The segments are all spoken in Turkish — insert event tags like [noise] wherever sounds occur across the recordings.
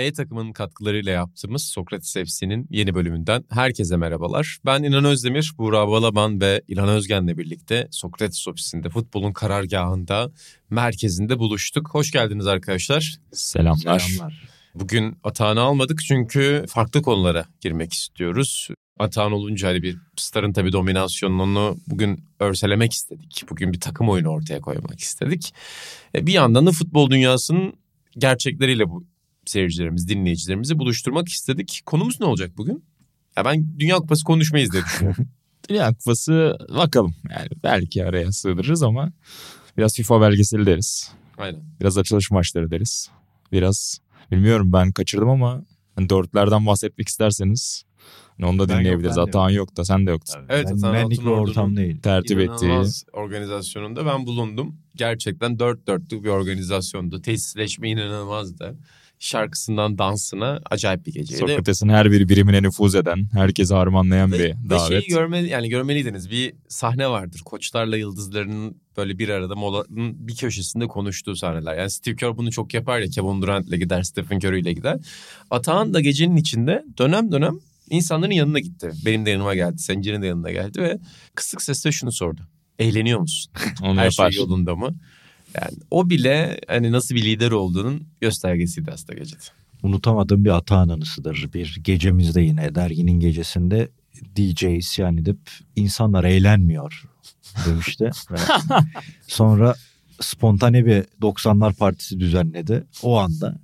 B takımının katkılarıyla yaptığımız Sokrates FC'nin yeni bölümünden herkese merhabalar. Ben İnan Özdemir, Buğra Balaban ve İlhan Özgen'le birlikte Sokrates ofisinde futbolun karargahında, merkezinde buluştuk. Hoş geldiniz arkadaşlar. Selamlar. Selamlar. Bugün atağını almadık çünkü farklı konulara girmek istiyoruz. Atağın olunca hani bir starın tabii dominasyonunu bugün örselemek istedik. Bugün bir takım oyunu ortaya koymak istedik. E, Bir yandan da futbol dünyasının gerçekleriyle bu seyircilerimiz, dinleyicilerimizi buluşturmak istedik. Konumuz ne olacak bugün? Ya ben Dünya Kupası konuşmayız diye düşünüyorum. [laughs] Dünya Kupası bakalım. Yani belki araya sığdırırız ama biraz FIFA belgeseli deriz. Aynen. Biraz açılış maçları deriz. Biraz bilmiyorum ben kaçırdım ama hani dörtlerden bahsetmek isterseniz hani onu da Ben yok, dinleyebiliriz. ben de Hatan yok da sen de yoktun. Evet, ben, benlik bir Altınordu'nun ortam değil. Tertip ettiği. Organizasyonunda ben bulundum. Gerçekten dört dörtlük bir organizasyondu. Tesisleşme inanılmazdı. Şarkısından dansına acayip bir geceydi. Sokrates'in her bir birimine nüfuz eden, herkesi harmanlayan bir Ve davet. şeyi görmeli, yani görmeliydiniz. Bir sahne vardır. Koçlarla yıldızlarının böyle bir arada molanın bir köşesinde konuştuğu sahneler. Yani Steve Kerr bunu çok yapar ya. Kevin Durant'le gider, Stephen Curry'le gider. Atahan da gecenin içinde dönem dönem insanların yanına gitti. Benim de yanıma geldi. Sencer'in de yanına geldi ve kısık sesle şunu sordu. Eğleniyor musun? Onu Her şey yapar. yolunda mı? Yani o bile hani nasıl bir lider olduğunun göstergesiydi aslında gecede. Unutamadığım bir ata anısıdır. Bir gecemizde yine derginin gecesinde DJ isyan edip insanlar eğlenmiyor [laughs] demişti. [laughs] Sonra spontane bir 90'lar partisi düzenledi o anda.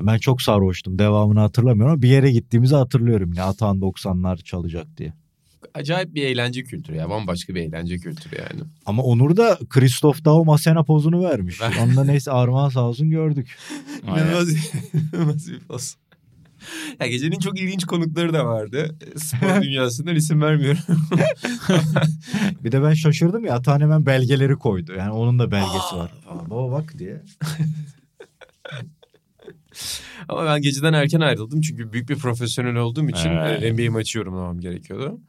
Ben çok sarhoştum. Devamını hatırlamıyorum ama bir yere gittiğimizi hatırlıyorum yine. Atahan 90'lar çalacak diye. Acayip bir eğlence kültürü ya. Bambaşka bir eğlence kültürü yani. Ama Onur da Christoph Daum Masena pozunu vermiş. Ben- Onda neyse Armağan sağ olsun gördük. [laughs] İnanılmaz, inanılmaz bir poz. Ya gecenin çok ilginç konukları da vardı. Spor [laughs] dünyasından isim vermiyorum. [laughs] Bir de ben şaşırdım ya Atahan hemen belgeleri koydu. Yani onun da belgesi var. Aa, baba bak diye. Ama ben geceden erken ayrıldım çünkü büyük bir profesyonel olduğum için Evet. e, NBA maçı yorumlamam gerekiyordu.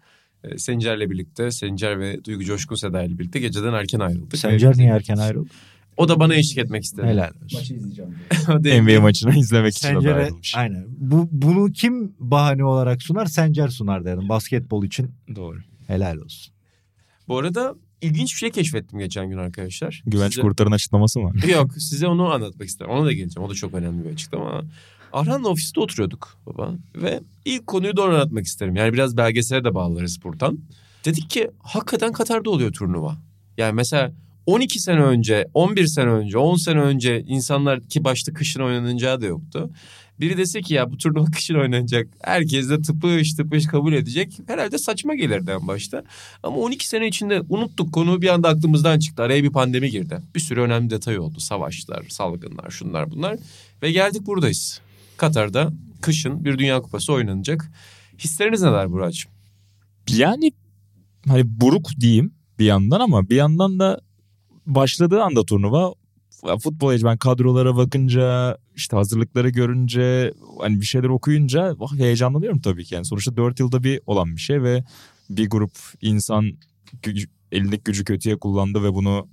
E, Sencer'le birlikte, Sencer ve Duygu Coşkun Seda ile birlikte geceden erken ayrıldık. Sencer niye erken ayrıldı? O da bana eşlik etmek istedi. Helal olsun. Maçı izleyeceğim. [laughs] O NBA maçını izlemek için o da Sencer'e ayrılmış. aynen. Bu, bunu kim bahane olarak sunar? Sencer sunar dedim. Basketbol için Doğru. helal olsun. Bu arada ilginç bir şey keşfettim geçen gün arkadaşlar. Güvenç Size- Kurtar'ın açıklaması mı? Yok size onu anlatmak isterim. Ona da geleceğim. O da çok önemli bir açıklama. Arhan'la ofiste oturuyorduk baba. Ve ilk konuyu doğru anlatmak isterim. Yani biraz belgesele de bağlarız buradan. Dedik ki hakikaten Katar'da oluyor turnuva. Yani mesela 12 sene önce, 11 sene önce, 10 sene önce insanlar ki başta kışın oynanacağı da yoktu. Biri dese ki ya bu turnuva [laughs] kışın oynanacak. Herkes de tıpış tıpış kabul edecek. Herhalde saçma gelirdi en başta. Ama 12 sene içinde unuttuk konu bir anda aklımızdan çıktı. Araya bir pandemi girdi. Bir sürü önemli detay oldu. Savaşlar, salgınlar, şunlar bunlar. Ve geldik buradayız. Katar'da kışın bir Dünya Kupası oynanacak. Hisleriniz neler Burak'cığım? Yani hani buruk diyeyim bir yandan ama bir yandan da başladığı anda turnuva futbol ben kadrolara bakınca işte hazırlıkları görünce hani bir şeyler okuyunca vah, heyecanlanıyorum tabii ki. Yani sonuçta 4 yılda bir olan bir şey ve bir grup insan elindeki gücü kötüye kullandı ve bunu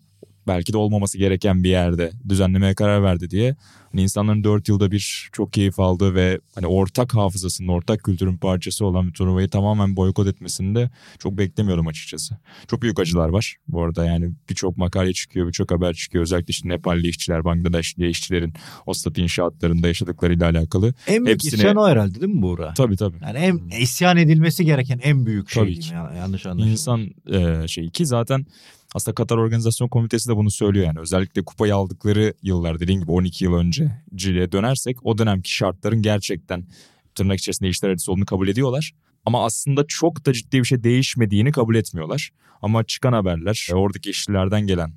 belki de olmaması gereken bir yerde düzenlemeye karar verdi diye. Hani insanların 4 yılda bir çok keyif aldığı ve hani ortak hafızasının, ortak kültürün parçası olan bir turnuvayı tamamen boykot etmesini de çok beklemiyordum açıkçası. Çok büyük acılar var bu arada yani birçok makale çıkıyor, birçok haber çıkıyor. Özellikle işte Nepalli işçiler, Bangladeşli işçilerin o stat inşaatlarında yaşadıklarıyla alakalı. En büyük Hepsine- isyan o herhalde değil mi Buğra? Tabii tabii. Yani en isyan edilmesi gereken en büyük şey Tabii ki. ya, yanlış anlaşılma. İnsan e, şey ki zaten aslında Katar Organizasyon Komitesi de bunu söylüyor yani. Özellikle kupayı aldıkları yıllar dediğin gibi 12 yıl önce Cile'ye dönersek o dönemki şartların gerçekten tırnak içerisinde işler acısı olduğunu kabul ediyorlar. Ama aslında çok da ciddi bir şey değişmediğini kabul etmiyorlar. Ama çıkan haberler, e, oradaki işçilerden gelen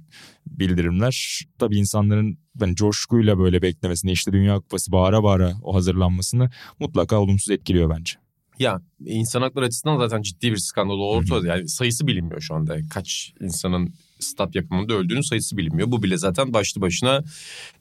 bildirimler tabii insanların ben coşkuyla böyle beklemesini işte Dünya Kupası bağıra bağıra o hazırlanmasını mutlaka olumsuz etkiliyor bence. Ya insan hakları açısından zaten ciddi bir skandal ortada. Yani sayısı bilinmiyor şu anda. Kaç insanın stat yapımında öldüğünün sayısı bilinmiyor. Bu bile zaten başlı başına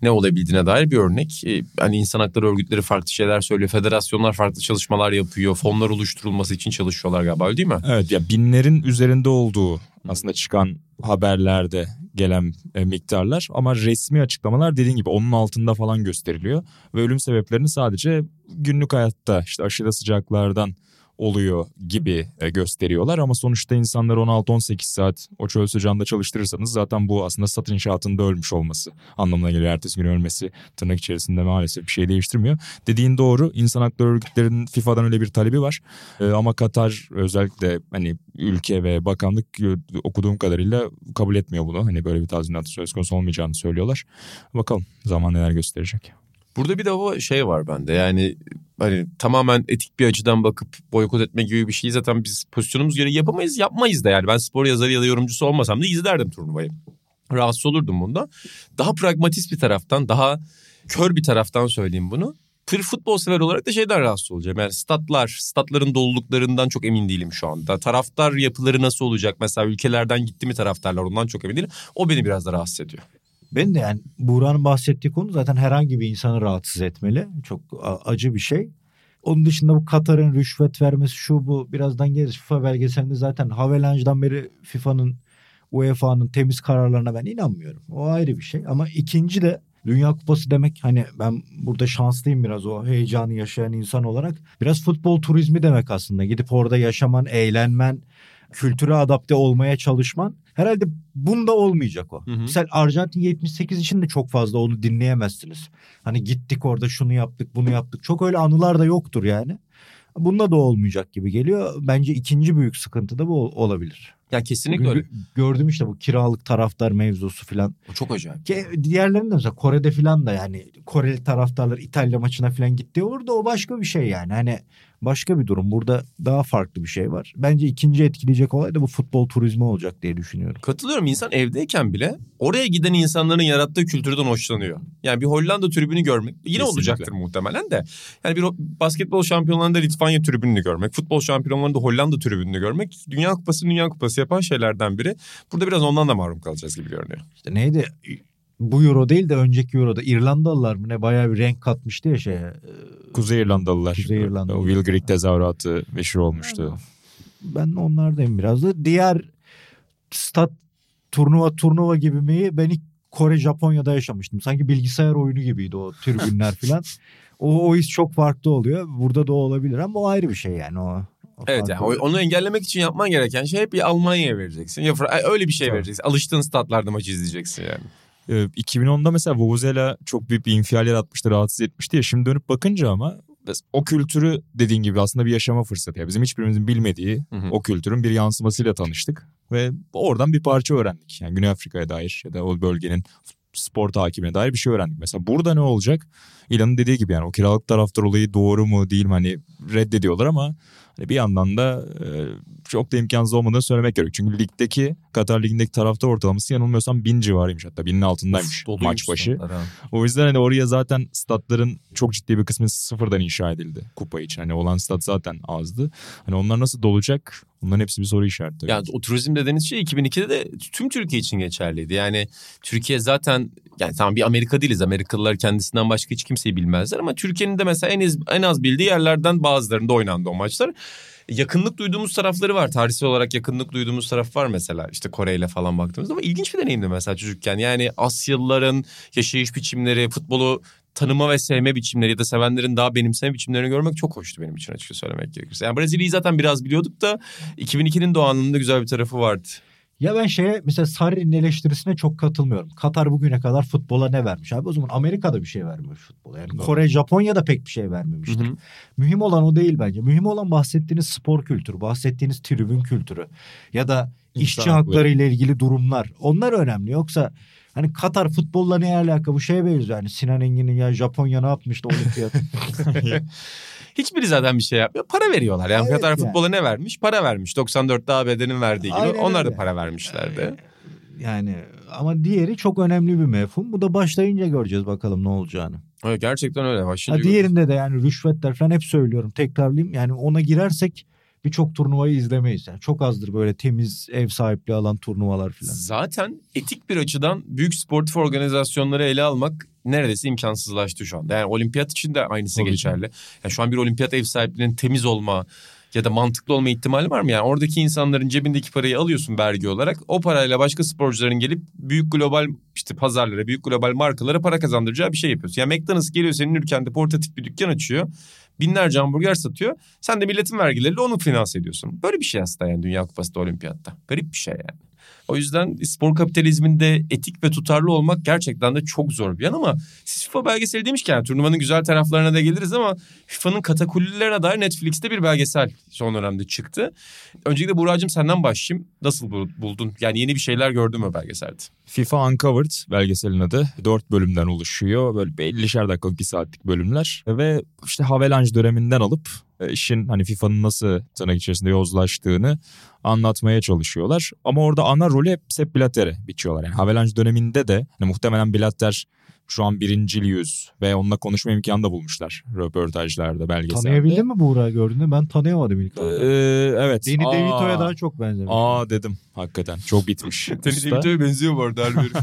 ne olabildiğine dair bir örnek. Ee, hani insan hakları örgütleri farklı şeyler söylüyor. Federasyonlar farklı çalışmalar yapıyor. Fonlar oluşturulması için çalışıyorlar galiba öyle değil mi? Evet ya binlerin üzerinde olduğu aslında çıkan haberlerde gelen e, miktarlar. Ama resmi açıklamalar dediğin gibi onun altında falan gösteriliyor. Ve ölüm sebeplerini sadece günlük hayatta işte aşırı sıcaklardan oluyor gibi e, gösteriyorlar ama sonuçta insanları 16-18 saat o çöl sıcağında çalıştırırsanız zaten bu aslında stat inşaatında ölmüş olması anlamına geliyor. Ertesi gün ölmesi tırnak içerisinde maalesef bir şey değiştirmiyor. Dediğin doğru insan hakları örgütlerinin FIFA'dan öyle bir talebi var E, ama Katar özellikle hani ülke ve bakanlık e, okuduğum kadarıyla kabul etmiyor bunu. Hani böyle bir tazminat söz konusu olmayacağını söylüyorlar. Bakalım zaman neler gösterecek. Burada bir de o şey var bende yani hani tamamen etik bir açıdan bakıp boykot etme gibi bir şeyi zaten biz pozisyonumuz göre yapamayız yapmayız da yani ben spor yazarı ya da yorumcusu olmasam da izlerdim turnuvayı. Rahatsız olurdum bunda. Daha pragmatist bir taraftan daha kör bir taraftan söyleyeyim bunu. Bir futbol sever olarak da şeyden rahatsız olacağım. Yani statlar, statların doluluklarından çok emin değilim şu anda. Taraftar yapıları nasıl olacak? Mesela ülkelerden gitti mi taraftarlar ondan çok emin değilim. O beni biraz da rahatsız ediyor. Ben de yani Buğra'nın bahsettiği konu zaten herhangi bir insanı rahatsız etmeli. Çok acı bir şey. Onun dışında bu Katar'ın rüşvet vermesi şu bu birazdan geliriz. FIFA belgeselinde zaten Havelange'dan beri FIFA'nın UEFA'nın temiz kararlarına ben inanmıyorum. O ayrı bir şey. Ama ikinci de Dünya Kupası demek hani ben burada şanslıyım biraz o heyecanı yaşayan insan olarak. Biraz futbol turizmi demek aslında. Gidip orada yaşaman, eğlenmen, kültüre adapte olmaya çalışman. Herhalde bunda olmayacak o. Hı hı. Mesela Arjantin 78 için de çok fazla onu dinleyemezsiniz. Hani gittik orada şunu yaptık bunu yaptık. Çok öyle anılar da yoktur yani. Bunda da olmayacak gibi geliyor. Bence ikinci büyük sıkıntı da bu ol- olabilir. Ya kesinlikle Bugün öyle. gö- Gördüm işte bu kiralık taraftar mevzusu filan. O çok acayip. Ki diğerlerinde mesela Kore'de filan da yani Koreli taraftarlar İtalya maçına filan gitti. Orada o başka bir şey yani. Hani başka bir durum. Burada daha farklı bir şey var. Bence ikinci etkileyecek olay da bu futbol turizmi olacak diye düşünüyorum. Katılıyorum insan evdeyken bile oraya giden insanların yarattığı kültürden hoşlanıyor. Yani bir Hollanda tribünü görmek yine Kesinlikle. olacaktır muhtemelen de. Yani bir basketbol şampiyonlarında Litvanya tribününü görmek, futbol şampiyonlarında Hollanda tribününü görmek Dünya Kupası Dünya Kupası yapan şeylerden biri. Burada biraz ondan da mahrum kalacağız gibi görünüyor. İşte neydi? Bu euro değil de önceki euroda İrlandalılar mı ne bayağı bir renk katmıştı ya şeye. Ee, Kuzey İrlandalılar. Kuzey İrlandalılar. O Will Grigg tezahüratı meşhur olmuştu. Ben onlardayım biraz da. Diğer stat turnuva turnuva gibi mi ben ilk Kore Japonya'da yaşamıştım. Sanki bilgisayar oyunu gibiydi o tribünler [laughs] falan. O, o his çok farklı oluyor. Burada da olabilir ama o ayrı bir şey yani o. o Evet yani oluyor. onu engellemek için yapman gereken şey hep bir Almanya'ya vereceksin. Ya öyle bir şey Tabii. vereceksin. Alıştığın statlarda maçı izleyeceksin yani. Ee, 2010'da mesela Vuvuzela çok büyük bir infial yaratmıştı, rahatsız etmişti ya. Şimdi dönüp bakınca ama o kültürü dediğin gibi aslında bir yaşama fırsatı. Ya. Bizim hiçbirimizin bilmediği Hı hı. o kültürün bir yansımasıyla tanıştık. Ve oradan bir parça öğrendik. Yani Güney Afrika'ya dair ya da o bölgenin spor takibine dair bir şey öğrendik. Mesela burada ne olacak? İlan'ın dediği gibi yani o kiralık taraftar olayı doğru mu değil mi hani reddediyorlar ama hani bir yandan da e, çok da imkansız olmadığını söylemek gerek. Çünkü ligdeki Katar Ligi'ndeki taraftar ortalaması yanılmıyorsam bin civarıymış hatta binin altındaymış Doluymuş maç başı. O yüzden hani oraya zaten statların çok ciddi bir kısmı sıfırdan inşa edildi kupa için. Hani olan stat zaten azdı. Hani onlar nasıl dolacak? Bunların hepsi bir soru işareti. Yani o turizm dediğiniz şey 2002'de de tüm Türkiye için geçerliydi. Yani Türkiye zaten yani tamam bir Amerika değiliz. Amerikalılar kendisinden başka hiç kimseyi bilmezler ama Türkiye'nin de mesela en az, en az bildiği yerlerden bazılarında oynandı o maçlar. Yakınlık duyduğumuz tarafları var. Tarihsel olarak yakınlık duyduğumuz taraf var mesela. İşte Kore ile falan baktığımızda ama ilginç bir deneyimdi mesela çocukken. Yani Asyalıların yaşayış biçimleri, futbolu tanıma ve sevme biçimleri ya da sevenlerin daha benimseme biçimlerini görmek çok hoştu benim için açıkça söylemek gerekirse. Yani Brezilya'yı zaten biraz biliyorduk da 2002'nin doğanında güzel bir tarafı vardı. Ya ben şeye mesela Sarri'nin eleştirisine çok katılmıyorum. Katar bugüne kadar futbola ne vermiş abi? O zaman Amerika'da bir şey vermiyor futbola. Yani Doğru. Kore, Japonya'da pek bir şey vermemiştir. Hı hı. Mühim olan o değil bence. Mühim olan bahsettiğiniz spor kültürü, bahsettiğiniz tribün kültürü ya da İnsan işçi hakları. ile ilgili durumlar. Onlar önemli. Yoksa hani Katar futbolla ne alaka? Bu şeye benziyor. Yani Sinan Engin'in ya Japonya ne yapmıştı olimpiyat. [laughs] [laughs] Hiçbiri zaten bir şey yapmıyor. Para veriyorlar. Yani Evet Katar yani. futbola ne vermiş? Para vermiş. 94'te ABD'nin verdiği gibi. Aynen Onlar da öyle. para vermişlerdi. yani ama diğeri çok önemli bir mefhum. Bu da başlayınca göreceğiz bakalım ne olacağını. Evet, gerçekten öyle. Ha, Başlayınca diğerinde de yani rüşvetler falan hep söylüyorum tekrarlayayım. Yani ona girersek birçok turnuvayı izlemeyiz. Yani çok azdır böyle temiz ev sahipliği alan turnuvalar falan. Zaten etik bir açıdan büyük sportif organizasyonları ele almak neredeyse imkansızlaştı şu anda. Yani olimpiyat için de aynısı Tabii geçerli. Yani şu an bir olimpiyat ev sahipliğinin temiz olma ya da mantıklı olma ihtimali var mı? Yani oradaki insanların cebindeki parayı alıyorsun vergi olarak. O parayla başka sporcuların gelip büyük global işte pazarlara, büyük global markalara para kazandıracağı bir şey yapıyorsun. Yani McDonald's geliyor senin ülkende portatif bir dükkan açıyor. Binlerce hamburger satıyor. Sen de milletin vergileriyle onu finanse ediyorsun. Böyle bir şey aslında yani Dünya Kupası'da olimpiyatta. Garip bir şey yani. O yüzden spor kapitalizminde etik ve tutarlı olmak gerçekten de çok zor bir yan ama siz FIFA belgeseli demişken yani turnuvanın güzel taraflarına da geliriz ama FIFA'nın katakullilerine dair Netflix'te bir belgesel son dönemde çıktı. Öncelikle Buğra'cığım senden başlayayım. Nasıl bu- buldun? Yani yeni bir şeyler gördün mü belgeselde? FIFA Uncovered belgeselin adı. Dört bölümden oluşuyor. Böyle 50'şer dakikalık bir saatlik bölümler. Ve işte Havelange döneminden alıp e, işin hani FIFA'nın nasıl tırnak içerisinde yozlaştığını anlatmaya çalışıyorlar. Ama orada ana rolü hep Sepp Blatter'e biçiyorlar. Yani Havelange döneminde de hani muhtemelen Blatter şu an birincil yüz ve onunla konuşma imkanı da bulmuşlar röportajlarda belgeselde. Tanıyabildin mi Buğra gördüğünde? Ben tanıyamadım ilk Ee, olarak. evet. Danny DeVito'ya daha çok benzemiş. Aa dedim hakikaten. Çok bitmiş. [laughs] usta. benziyor bu arada harbi. [laughs]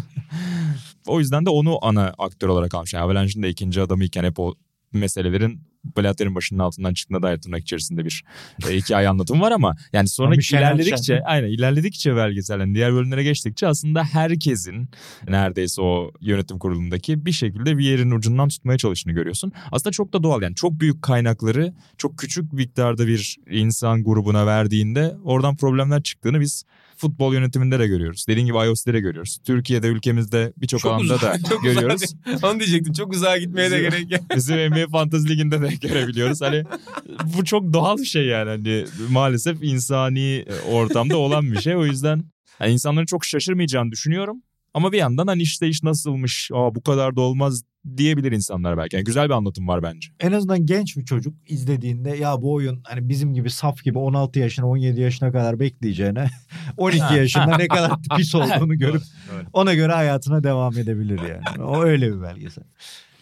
O yüzden de onu ana aktör olarak almış. Yani Avalanche'ın da ikinci adamıyken hep o meselelerin Blatter'in başının altından çıktığına dair tırnak içerisinde bir e, hikaye anlatımı var ama yani sonra Şener ilerledikçe aynen ilerledikçe belgeselden diğer bölümlere geçtikçe aslında herkesin neredeyse o yönetim kurulundaki bir şekilde bir yerin ucundan tutmaya çalıştığını görüyorsun. Aslında çok da doğal yani çok büyük kaynakları çok küçük miktarda bir insan grubuna verdiğinde oradan problemler çıktığını biz futbol yönetiminde de görüyoruz. Dediğim gibi IOC'de de görüyoruz. Türkiye'de ülkemizde birçok alanda da [laughs] çok görüyoruz. Uzak, onu diyecektim. Çok uzağa gitmeye de Bizim- gerek yok. Bizim NBA Fantasy Ligi'nde de [laughs] görebiliyoruz. Hani bu çok doğal bir şey yani. Hani maalesef insani ortamda olan bir şey. O yüzden hani insanların çok şaşırmayacağını düşünüyorum. Ama bir yandan hani işte iş nasılmış, Aa, bu kadar da olmaz diyebilir insanlar belki. Yani güzel bir anlatım var bence. En azından genç bir çocuk izlediğinde ya bu oyun hani bizim gibi saf gibi 16 yaşına 17 yaşına kadar bekleyeceğine [laughs] 12 Ha, yaşında ne kadar [laughs] pis olduğunu görüp ona göre hayatına devam edebilir yani. O öyle bir belgesel.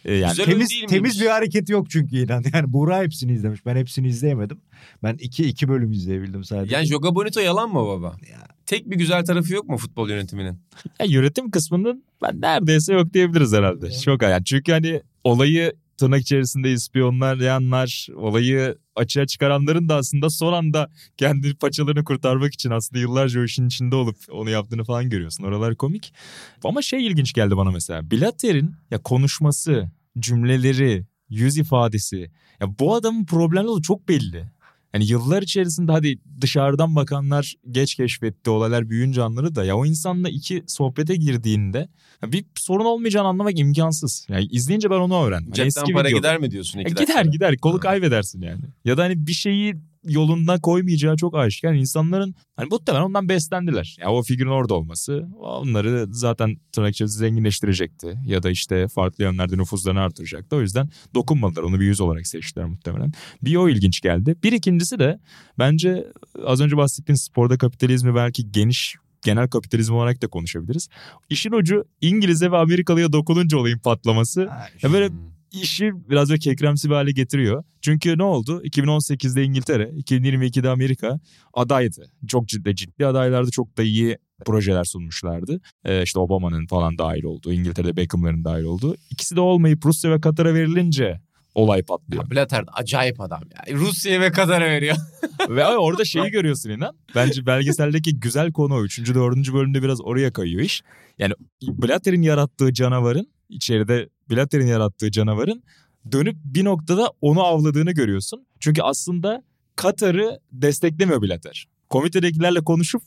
Ee, yani Güzel temiz temiz bir hareketi yok çünkü inan. [laughs] Yani Buğra hepsini izlemiş. Ben hepsini izleyemedim. Ben iki iki bölüm izleyebildim sadece. Yani Joga Bonito yalan mı baba? Ya. Tek bir güzel tarafı yok mu futbol yönetiminin? Ya yönetim kısmının ben neredeyse yok diyebiliriz herhalde. Çok yani çünkü hani olayı tırnak içerisinde ispiyonlayanlar, olayı açığa çıkaranların da aslında son anda kendi paçalarını kurtarmak için aslında yıllarca o işin içinde olup onu yaptığını falan görüyorsun. Oralar komik. Ama şey ilginç geldi bana mesela. Blatter'in ya konuşması, cümleleri, yüz ifadesi. Ya bu adamın problemleri olduğu çok belli. Hani yıllar içerisinde hadi dışarıdan bakanlar geç keşfetti olaylar büyüyünce anları da ya o insanla iki sohbete girdiğinde bir sorun olmayacağını anlamak imkansız. Yani izleyince ben onu öğrendim. Hani Cepten eski para videoda- gider mi diyorsun? İki gider dakikada? gider kolu kaybedersin yani. Ya da hani bir şeyi yoluna koymayacağı çok aşikar. Yani insanların hani muhtemelen ondan beslendiler. Ya o figürün orada olması onları zaten tırnak içerisinde zenginleştirecekti. Ya da işte farklı yönlerde nüfuzlarını artıracaktı. O yüzden dokunmadılar. Onu bir yüz olarak seçtiler muhtemelen. Bir o ilginç geldi. Bir ikincisi de bence az önce bahsettiğin sporda kapitalizmi belki geniş genel kapitalizm olarak da konuşabiliriz. İşin ucu İngiliz'e ve Amerikalı'ya dokununca olayın patlaması ya böyle Hmm. İşi biraz da kekremsi bir hale getiriyor. Çünkü ne oldu? 2018'de İngiltere, 2022'de Amerika adaydı. Çok ciddi ciddi adaylardı. Çok da iyi projeler sunmuşlardı. Ee, işte Obama'nın falan dahil olduğu, İngiltere'de Beckham'ların dahil olduğu. İkisi de olmayıp Rusya ve Katar'a verilince olay patlıyor. Ya Blatter acayip adam ya. Rusya'ya ve Katar'a veriyor. [laughs] Ve orada şeyi görüyorsun inan. Bence belgeseldeki güzel konu o. Üçüncü, dördüncü bölümde biraz oraya kayıyor iş. Yani Blatter'in yarattığı canavarın, içeride Blatter'in yarattığı canavarın dönüp bir noktada onu avladığını görüyorsun. Çünkü aslında Katar'ı desteklemiyor Blatter. Komitedekilerle konuşup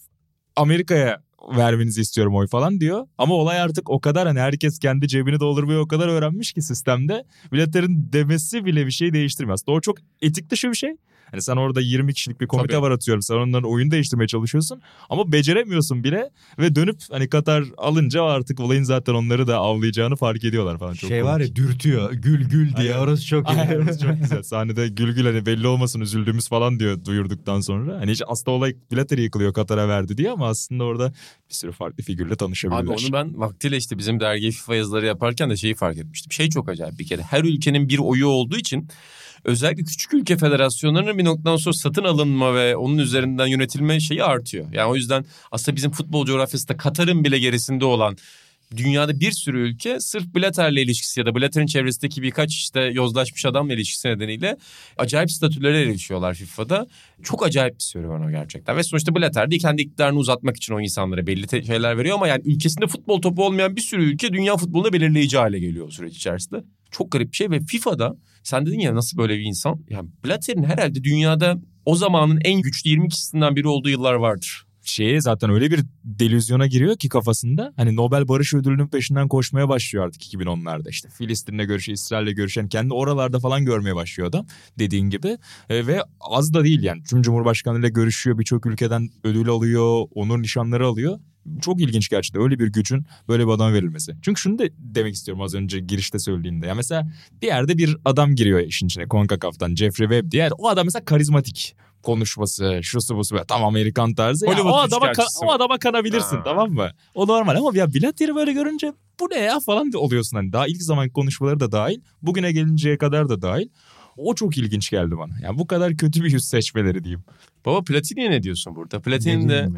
Amerika'ya vermenizi istiyorum oy falan diyor. Ama olay artık o kadar hani herkes kendi cebini doldurmayı o kadar öğrenmiş ki sistemde. Blatter'in demesi bile bir şey değiştirmiyor. Aslında o çok etik dışı bir şey. Hani sen orada 20 kişilik bir komite Tabii. var atıyorum. Sen onların oyunu değiştirmeye çalışıyorsun. Ama beceremiyorsun bile. Ve dönüp hani Katar alınca artık olayın zaten onları da avlayacağını fark ediyorlar falan. Çok şey var ya dürtüyor. Gül gül diye. Aynen. Orası çok iyi. Aynen, orası çok güzel. Sahnede gül gül hani belli olmasın üzüldüğümüz falan diyor duyurduktan sonra. Hani hiç aslında olay Blatter'ı yıkılıyor Katar'a verdi diye ama aslında orada bir sürü farklı figürle tanışabilirler. Abi onu ben vaktiyle işte bizim dergi FIFA yazıları yaparken de şeyi fark etmiştim. Şey çok acayip bir kere. Her ülkenin bir oyu olduğu için özellikle küçük ülke federasyonlarının bir noktadan sonra satın alınma ve onun üzerinden yönetilme şeyi artıyor. Yani o yüzden aslında bizim futbol coğrafyasında Katar'ın bile gerisinde olan dünyada bir sürü ülke sırf Blatter'le ilişkisi ya da Blatter'in çevresindeki birkaç işte yozlaşmış adamla ilişkisi nedeniyle acayip statülere erişiyorlar FIFA'da. Çok acayip bir serüven o gerçekten. Ve sonuçta Blatter de kendi iktidarını uzatmak için o insanlara belli şeyler veriyor ama yani ülkesinde futbol topu olmayan bir sürü ülke dünya futbolunda belirleyici hale geliyor o süreç içerisinde. Çok garip bir şey ve FIFA'da sen dedin ya nasıl böyle bir insan? Yani Blatter'in herhalde dünyada o zamanın en güçlü 20 kişisinden biri olduğu yıllar vardır. Şeye zaten öyle bir delüzyona giriyor ki kafasında hani Nobel Barış Ödülü'nün peşinden koşmaya başlıyor artık 2010'larda işte Filistin'le görüşü, İsrail'le görüşen kendi oralarda falan görmeye başlıyor adam dediğin gibi. E, ve az da değil yani. Tüm Cumhurbaşkanıyla görüşüyor birçok ülkeden ödül alıyor onur nişanları alıyor çok ilginç gerçekten öyle bir gücün böyle bir adam verilmesi. Çünkü şunu da demek istiyorum az önce girişte söylediğimde. Ya mesela bir yerde bir adam giriyor işin içine CONCACAF'tan Jeffrey Webb diye. O adam mesela karizmatik konuşması, şusu busu böyle tam Amerikan tarzı. Ya, o adama ka- o adama kanabilirsin ha. tamam mı? O normal ama ya Blatter'i böyle görünce bu ne ya falan oluyorsun hani daha ilk zaman konuşmaları da dahil, bugüne gelinceye kadar da dahil. O çok ilginç geldi bana. Yani bu kadar kötü bir yüz seçmeleri diyeyim. Baba Platini'ye ne diyorsun burada? Platini de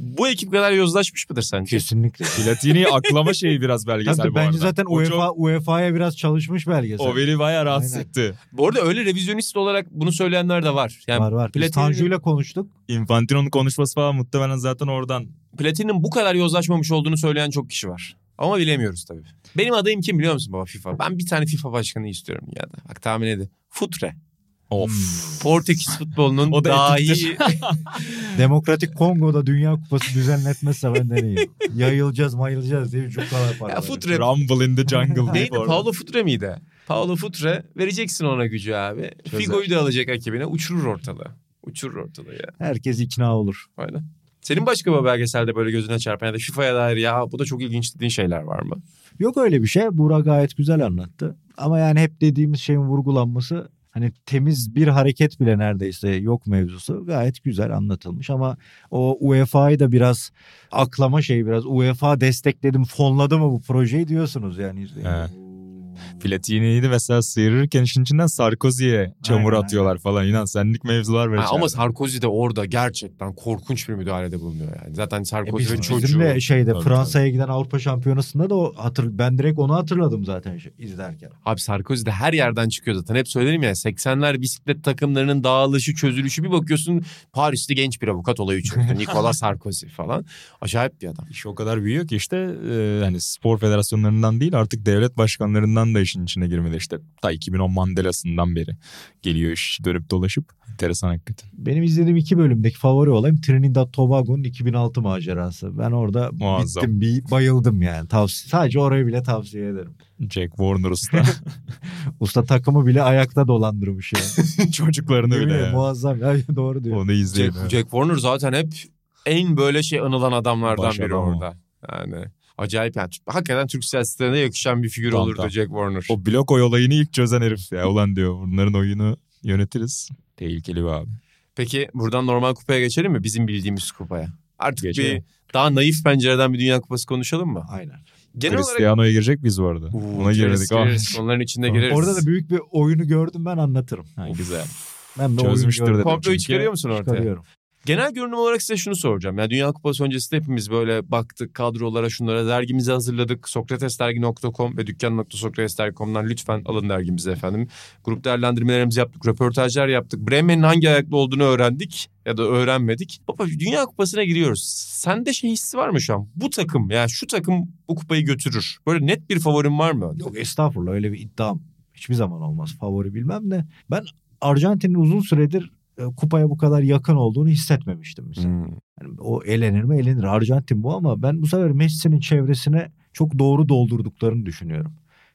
bu ekip kadar yozlaşmış mıdır sence? Kesinlikle. Platini [laughs] aklama şeyi biraz belgesel Tabii bu bence arada. zaten O UEFA çok- UEFA'ya biraz çalışmış belgesel. o beni bayağı rahatsız Aynen. etti. Bu arada öyle revizyonist olarak bunu söyleyenler de var. Yani var var. Biz Platini- Tanju'yla konuştuk. Infantino'nun konuşması falan muhtemelen zaten oradan. Platini'nin bu kadar yozlaşmamış olduğunu söyleyen çok kişi var. Ama bilemiyoruz tabii. Benim adayım kim biliyor musun baba FIFA? Ben bir tane FIFA başkanı istiyorum ya da. Bak tahmin edin. Futre. Of. Portekiz futbolunun [laughs] O da dahi. [laughs] Demokratik Kongo'da Dünya Kupası düzenletmezse benden iyi. Yayılacağız mayılacağız diye cukalar para. Ya. Futre Rumble in the jungle. neydi? Paolo Futre miydi? Paolo Futre vereceksin ona gücü abi. Çözer. Figo'yu da alacak ekibine uçurur ortalığı. Uçurur ortalığı ya. Herkes ikna olur. Aynen. Senin başka bir belgeselde böyle gözüne çarpan ya da FIFA'ya dair ya bu da çok ilginç dediğin şeyler var mı? Yok öyle bir şey. Burak gayet güzel anlattı. Ama yani hep dediğimiz şeyin vurgulanması hani temiz bir hareket bile neredeyse yok mevzusu gayet güzel anlatılmış ama o UEFA'yı da biraz aklama şeyi biraz UEFA destekledim fonladı mı bu projeyi diyorsunuz yani izleyin. He. Platini'yi de mesela sıyırırken işin içinden Sarkozy'ye çamur Aynen, atıyorlar falan. İnan senlik mevzular var Ha, ama. Sarkozy de orada gerçekten korkunç bir müdahalede bulunuyor yani. Zaten E Sarkozy ve bizim çocuğu. de şeyde Tabii, Fransa'ya giden Avrupa Şampiyonası'nda da o hatır, ben direkt onu hatırladım zaten şey, izlerken. Abi Sarkozy de her yerden çıkıyor zaten. Hep söylerim ya 80'ler bisiklet takımlarının dağılışı çözülüşü bir bakıyorsun Paris'te genç bir avukat olayı çözdü. [laughs] Nicolas Sarkozy falan. Acayip bir adam. İş o kadar büyüyor ki işte e, hani spor federasyonlarından değil artık devlet başkanlarından da işin içine girmedi. İşte ta 2010 Mandela'sından beri geliyor iş dönüp dolaşıp. Enteresan hakikaten. Benim izlediğim iki bölümdeki favori olayım Trinidad Tobago'nun 2006 macerası. Ben orada Muazzam. bittim bir bayıldım yani. Tavsiye, sadece orayı bile tavsiye ederim. Jack Warner usta. [laughs] Usta takımı bile ayakta dolandırmış yani. [laughs] Çocuklarını Yemin bile ya. Muazzam ya doğru diyor. Onu izleyin. Jack, Jack Warner zaten hep en böyle şey anılan adamlardan Baş biri adam orada. Yani acayip yani. Hakikaten Türk siyasetine yakışan bir figür Tam, olurdu tam. Jack Warner. O blok oy olayını ilk çözen herif ya. Ulan diyor bunların oyunu yönetiriz. Tehlikeli bir abi. Peki buradan normal kupaya geçelim mi? Bizim bildiğimiz kupaya. Artık Geçelim. bir daha naif pencereden bir Dünya Kupası konuşalım mı? Aynen. Genel olarak Cristiano'ya girecek biz bu arada. Uuu, Ona. Ah. gireriz. Onların içinde gireriz. Orada da büyük bir oyunu gördüm ben anlatırım. Ha, güzel. Ben de Çözmüştür oyunu dedim. gördüm. Komployu çıkarıyor musun ortaya? Çıkarıyorum. Genel görünüm olarak size şunu soracağım. Yani Dünya Kupası öncesinde hepimiz böyle baktık kadrolara şunlara dergimizi hazırladık. Sokratesdergi.com ve dükkan.sokratesdergi.com'dan lütfen alın dergimizi efendim. Grup değerlendirmelerimizi yaptık, röportajlar yaptık. Bremen'in hangi ayaklı olduğunu öğrendik ya da öğrenmedik. Baba Dünya Kupası'na giriyoruz. Sende şey hissi var mı şu an? Bu takım yani şu takım bu kupayı götürür. Böyle net bir favorin var mı? Yok estağfurullah öyle bir iddiam hiçbir zaman olmaz. Favori bilmem de ben Arjantin'in uzun süredir kupaya bu kadar yakın olduğunu hissetmemiştim mesela. Hmm. Yani o elenir mi elenir Arjantin bu ama ben bu sefer Messi'nin çevresine çok doğru doldurduklarını düşünüyorum.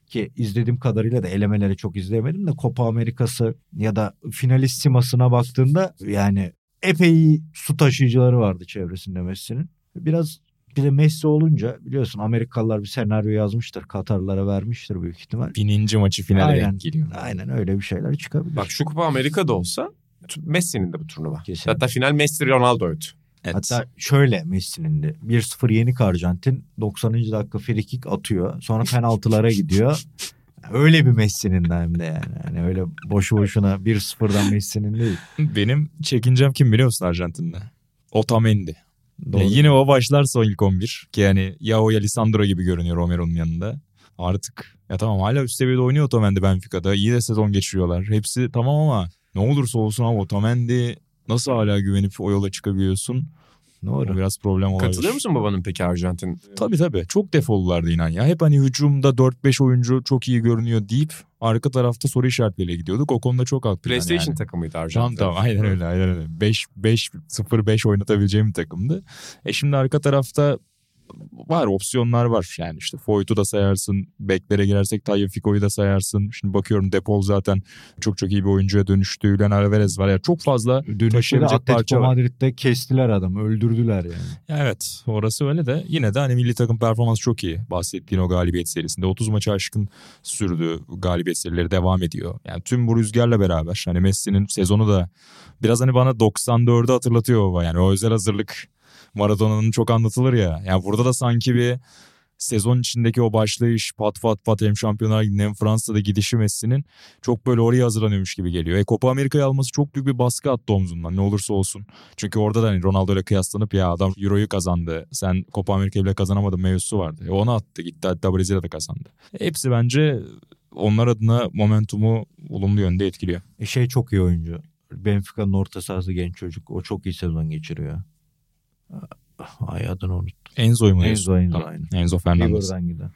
Ki izlediğim kadarıyla da elemeleri çok izleyemedim de Copa Amerikası ya da finalistimasına baktığında yani epey su taşıyıcıları vardı çevresinde Messi'nin. Biraz bir de Messi olunca biliyorsun Amerikalılar bir senaryo yazmıştır. Katarlara vermiştir büyük ihtimal. Bininci maçı finale Aynen. denk geliyor. Aynen öyle bir şeyler çıkabilir. Bak şu kupa Amerika'da olsa Messi'nin de bu turnuva. Kesinlikle. Hatta final Messi Ronaldo'ydu. Evet. Hatta şöyle Messi'nin de 1-0 yenik Arjantin 90. dakika free kick atıyor. Sonra penaltılara gidiyor. Öyle bir Messi'nin de hem de yani. Hani öyle boşu boşuna 1-0'dan Messi'nin değil. Benim çekincem kim biliyor musun Arjantin'de? Otamendi. Doğru. Ya yine o başlarsa o ilk 11 ki yani ya o ya Lisandro gibi görünüyor Romero'nun yanında. Artık ya tamam hala üst seviyede oynuyor Otamendi Benfica'da. İyi de sezon geçiriyorlar. Hepsi tamam ama ne olursa olsun ama Otamendi nasıl hala güvenip o yola çıkabiliyorsun? O Doğru. biraz problem olabilir. Katılıyor musun babanın peki Arjantin? Tabii tabii. Çok defolulardı inan ya. Hep hani hücumda 4-5 oyuncu çok iyi görünüyor deyip arka tarafta soru işaretleriyle gidiyorduk. O konuda çok haklı. PlayStation yani. takımıydı Tamam Arjantin. tamam aynen öyle aynen öyle. 5 5 0 5 oynatabileceğim bir takımdı. E şimdi arka tarafta var opsiyonlar var. Yani işte Foyt'u da sayarsın. Beklere girersek Tayyip Fiko'yu da sayarsın. Şimdi bakıyorum Depol zaten çok çok iyi bir oyuncuya dönüştü. Julian Alvarez var. Yani çok fazla taşıyabilecek parça var. Madrid'de kestiler adamı. Öldürdüler yani. Ya Evet orası öyle de yine de hani milli takım performansı çok iyi. Bahsettiğin o galibiyet serisinde 30 maçı aşkın sürdü galibiyet serileri devam ediyor. Yani tüm bu rüzgarla beraber hani Messi'nin sezonu da biraz hani bana 94'ü hatırlatıyor. Yani o özel hazırlık Maradona'nın çok anlatılır ya. Yani burada da sanki bir sezon içindeki o başlayış pat pat pat hem Şampiyonlar hem Fransa'da gidişi Messi'nin çok böyle oraya hazırlanıyormuş gibi geliyor. E Copa Amerika'yı alması çok büyük bir baskı attı omzundan ne olursa olsun. Çünkü orada da hani Ronaldo ile kıyaslanıp ya adam Euro'yu kazandı. Sen Copa Amerika'yı bile kazanamadın mevzusu vardı. E onu attı gitti hatta Brezilya'da kazandı. Hepsi bence onlar adına momentumu olumlu yönde etkiliyor. E şey çok iyi oyuncu. Benfica'nın orta sahası genç çocuk. O çok iyi sezon geçiriyor. Ay adını unut. Enzo'yu mu? Enzo Enzo Tamam. aynı. Enzo Fernandez. Giden.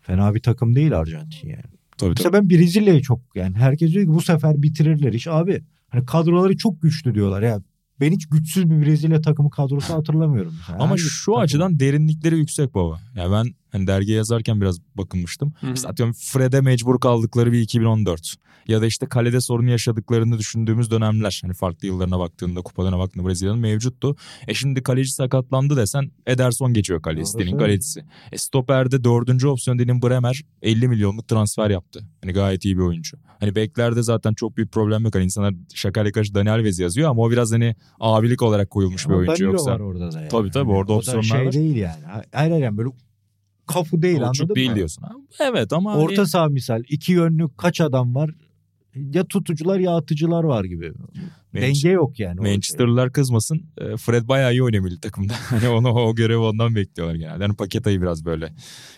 Fena bir takım değil Arjantin yani. Tabii Mesela tabii. ben Brezilya'yı çok yani herkes diyor ki bu sefer bitirirler iş. Abi hani kadroları çok güçlü diyorlar ya. Ben hiç güçsüz bir Brezilya takımı kadrosu hatırlamıyorum. Mesela. Ama şu takım? açıdan derinlikleri yüksek baba. Ya ben hani dergiye yazarken biraz bakınmıştım. Hı hı. Mesela atıyorum Fred'e mecbur kaldıkları bir 2014. Ya da işte kalede sorun yaşadıklarını düşündüğümüz dönemler. Hani farklı yıllarına baktığında, kupalarına baktığında Brezilya'nın mevcuttu. E şimdi kaleci sakatlandı desen Ederson geçiyor kalesinin söylüyorsun. kalecisi. E stoperde dördüncü opsiyon dediğim Bremer 50 milyonluk transfer yaptı. Hani gayet iyi bir oyuncu. Hani beklerde zaten çok büyük problem yok. Hani insanlar şakayla karşı Dani Alves yazıyor ama o biraz hani abilik olarak koyulmuş bir Ama oyuncu Danilo yoksa. var orada da yani. Tabii, tabii, Hani orada o da opsiyonlar şey var. değil yani. Hayır yani böyle kafu değil Uçuk anladın değil mı? diyorsun. Ha, Evet ama hani- Orta saha misal iki yönlü kaç adam var? Ya tutucular ya atıcılar var gibi. Denge yok yani. Manchester'lılar kızmasın. e, Fred bayağı iyi oynuyor milli takımda. [laughs] Hani onu o görevi ondan bekliyorlar genelde. Hani Paketa'yı biraz böyle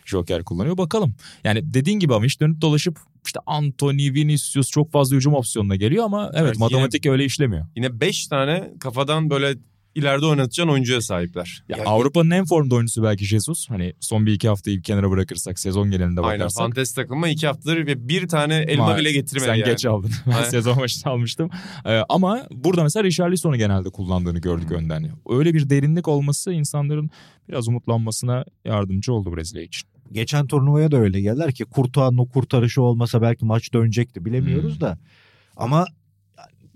joker kullanıyor. Bakalım. Yani dediğin gibi ama iş dönüp dolaşıp işte Anthony, Vinicius çok fazla hücum opsiyonuna geliyor ama evet, Evet, matematik öyle işlemiyor. Yine 5 tane kafadan böyle ileride oynatacağın oyuncuya sahipler. Ya Yani Avrupa'nın en formda oyuncusu belki Jesus. Hani son bir iki haftayı bir kenara bırakırsak sezon genelinde Aynen bakarsak. Fantasy takımı iki haftadır ve bir tane elma Maalesef. bile getirmedi Sen yani. geç aldın. [laughs] Ben Aynen. sezon başında almıştım. Ee, ama burada mesela Richarlison'u genelde kullandığını gördük Hmm. önden. Öyle bir derinlik olması insanların biraz umutlanmasına yardımcı oldu Brezilya için. Geçen turnuvaya da öyle geldiler ki Kurtuğa'nın o kurtarışı olmasa belki maç dönecekti bilemiyoruz Hmm. da. Ama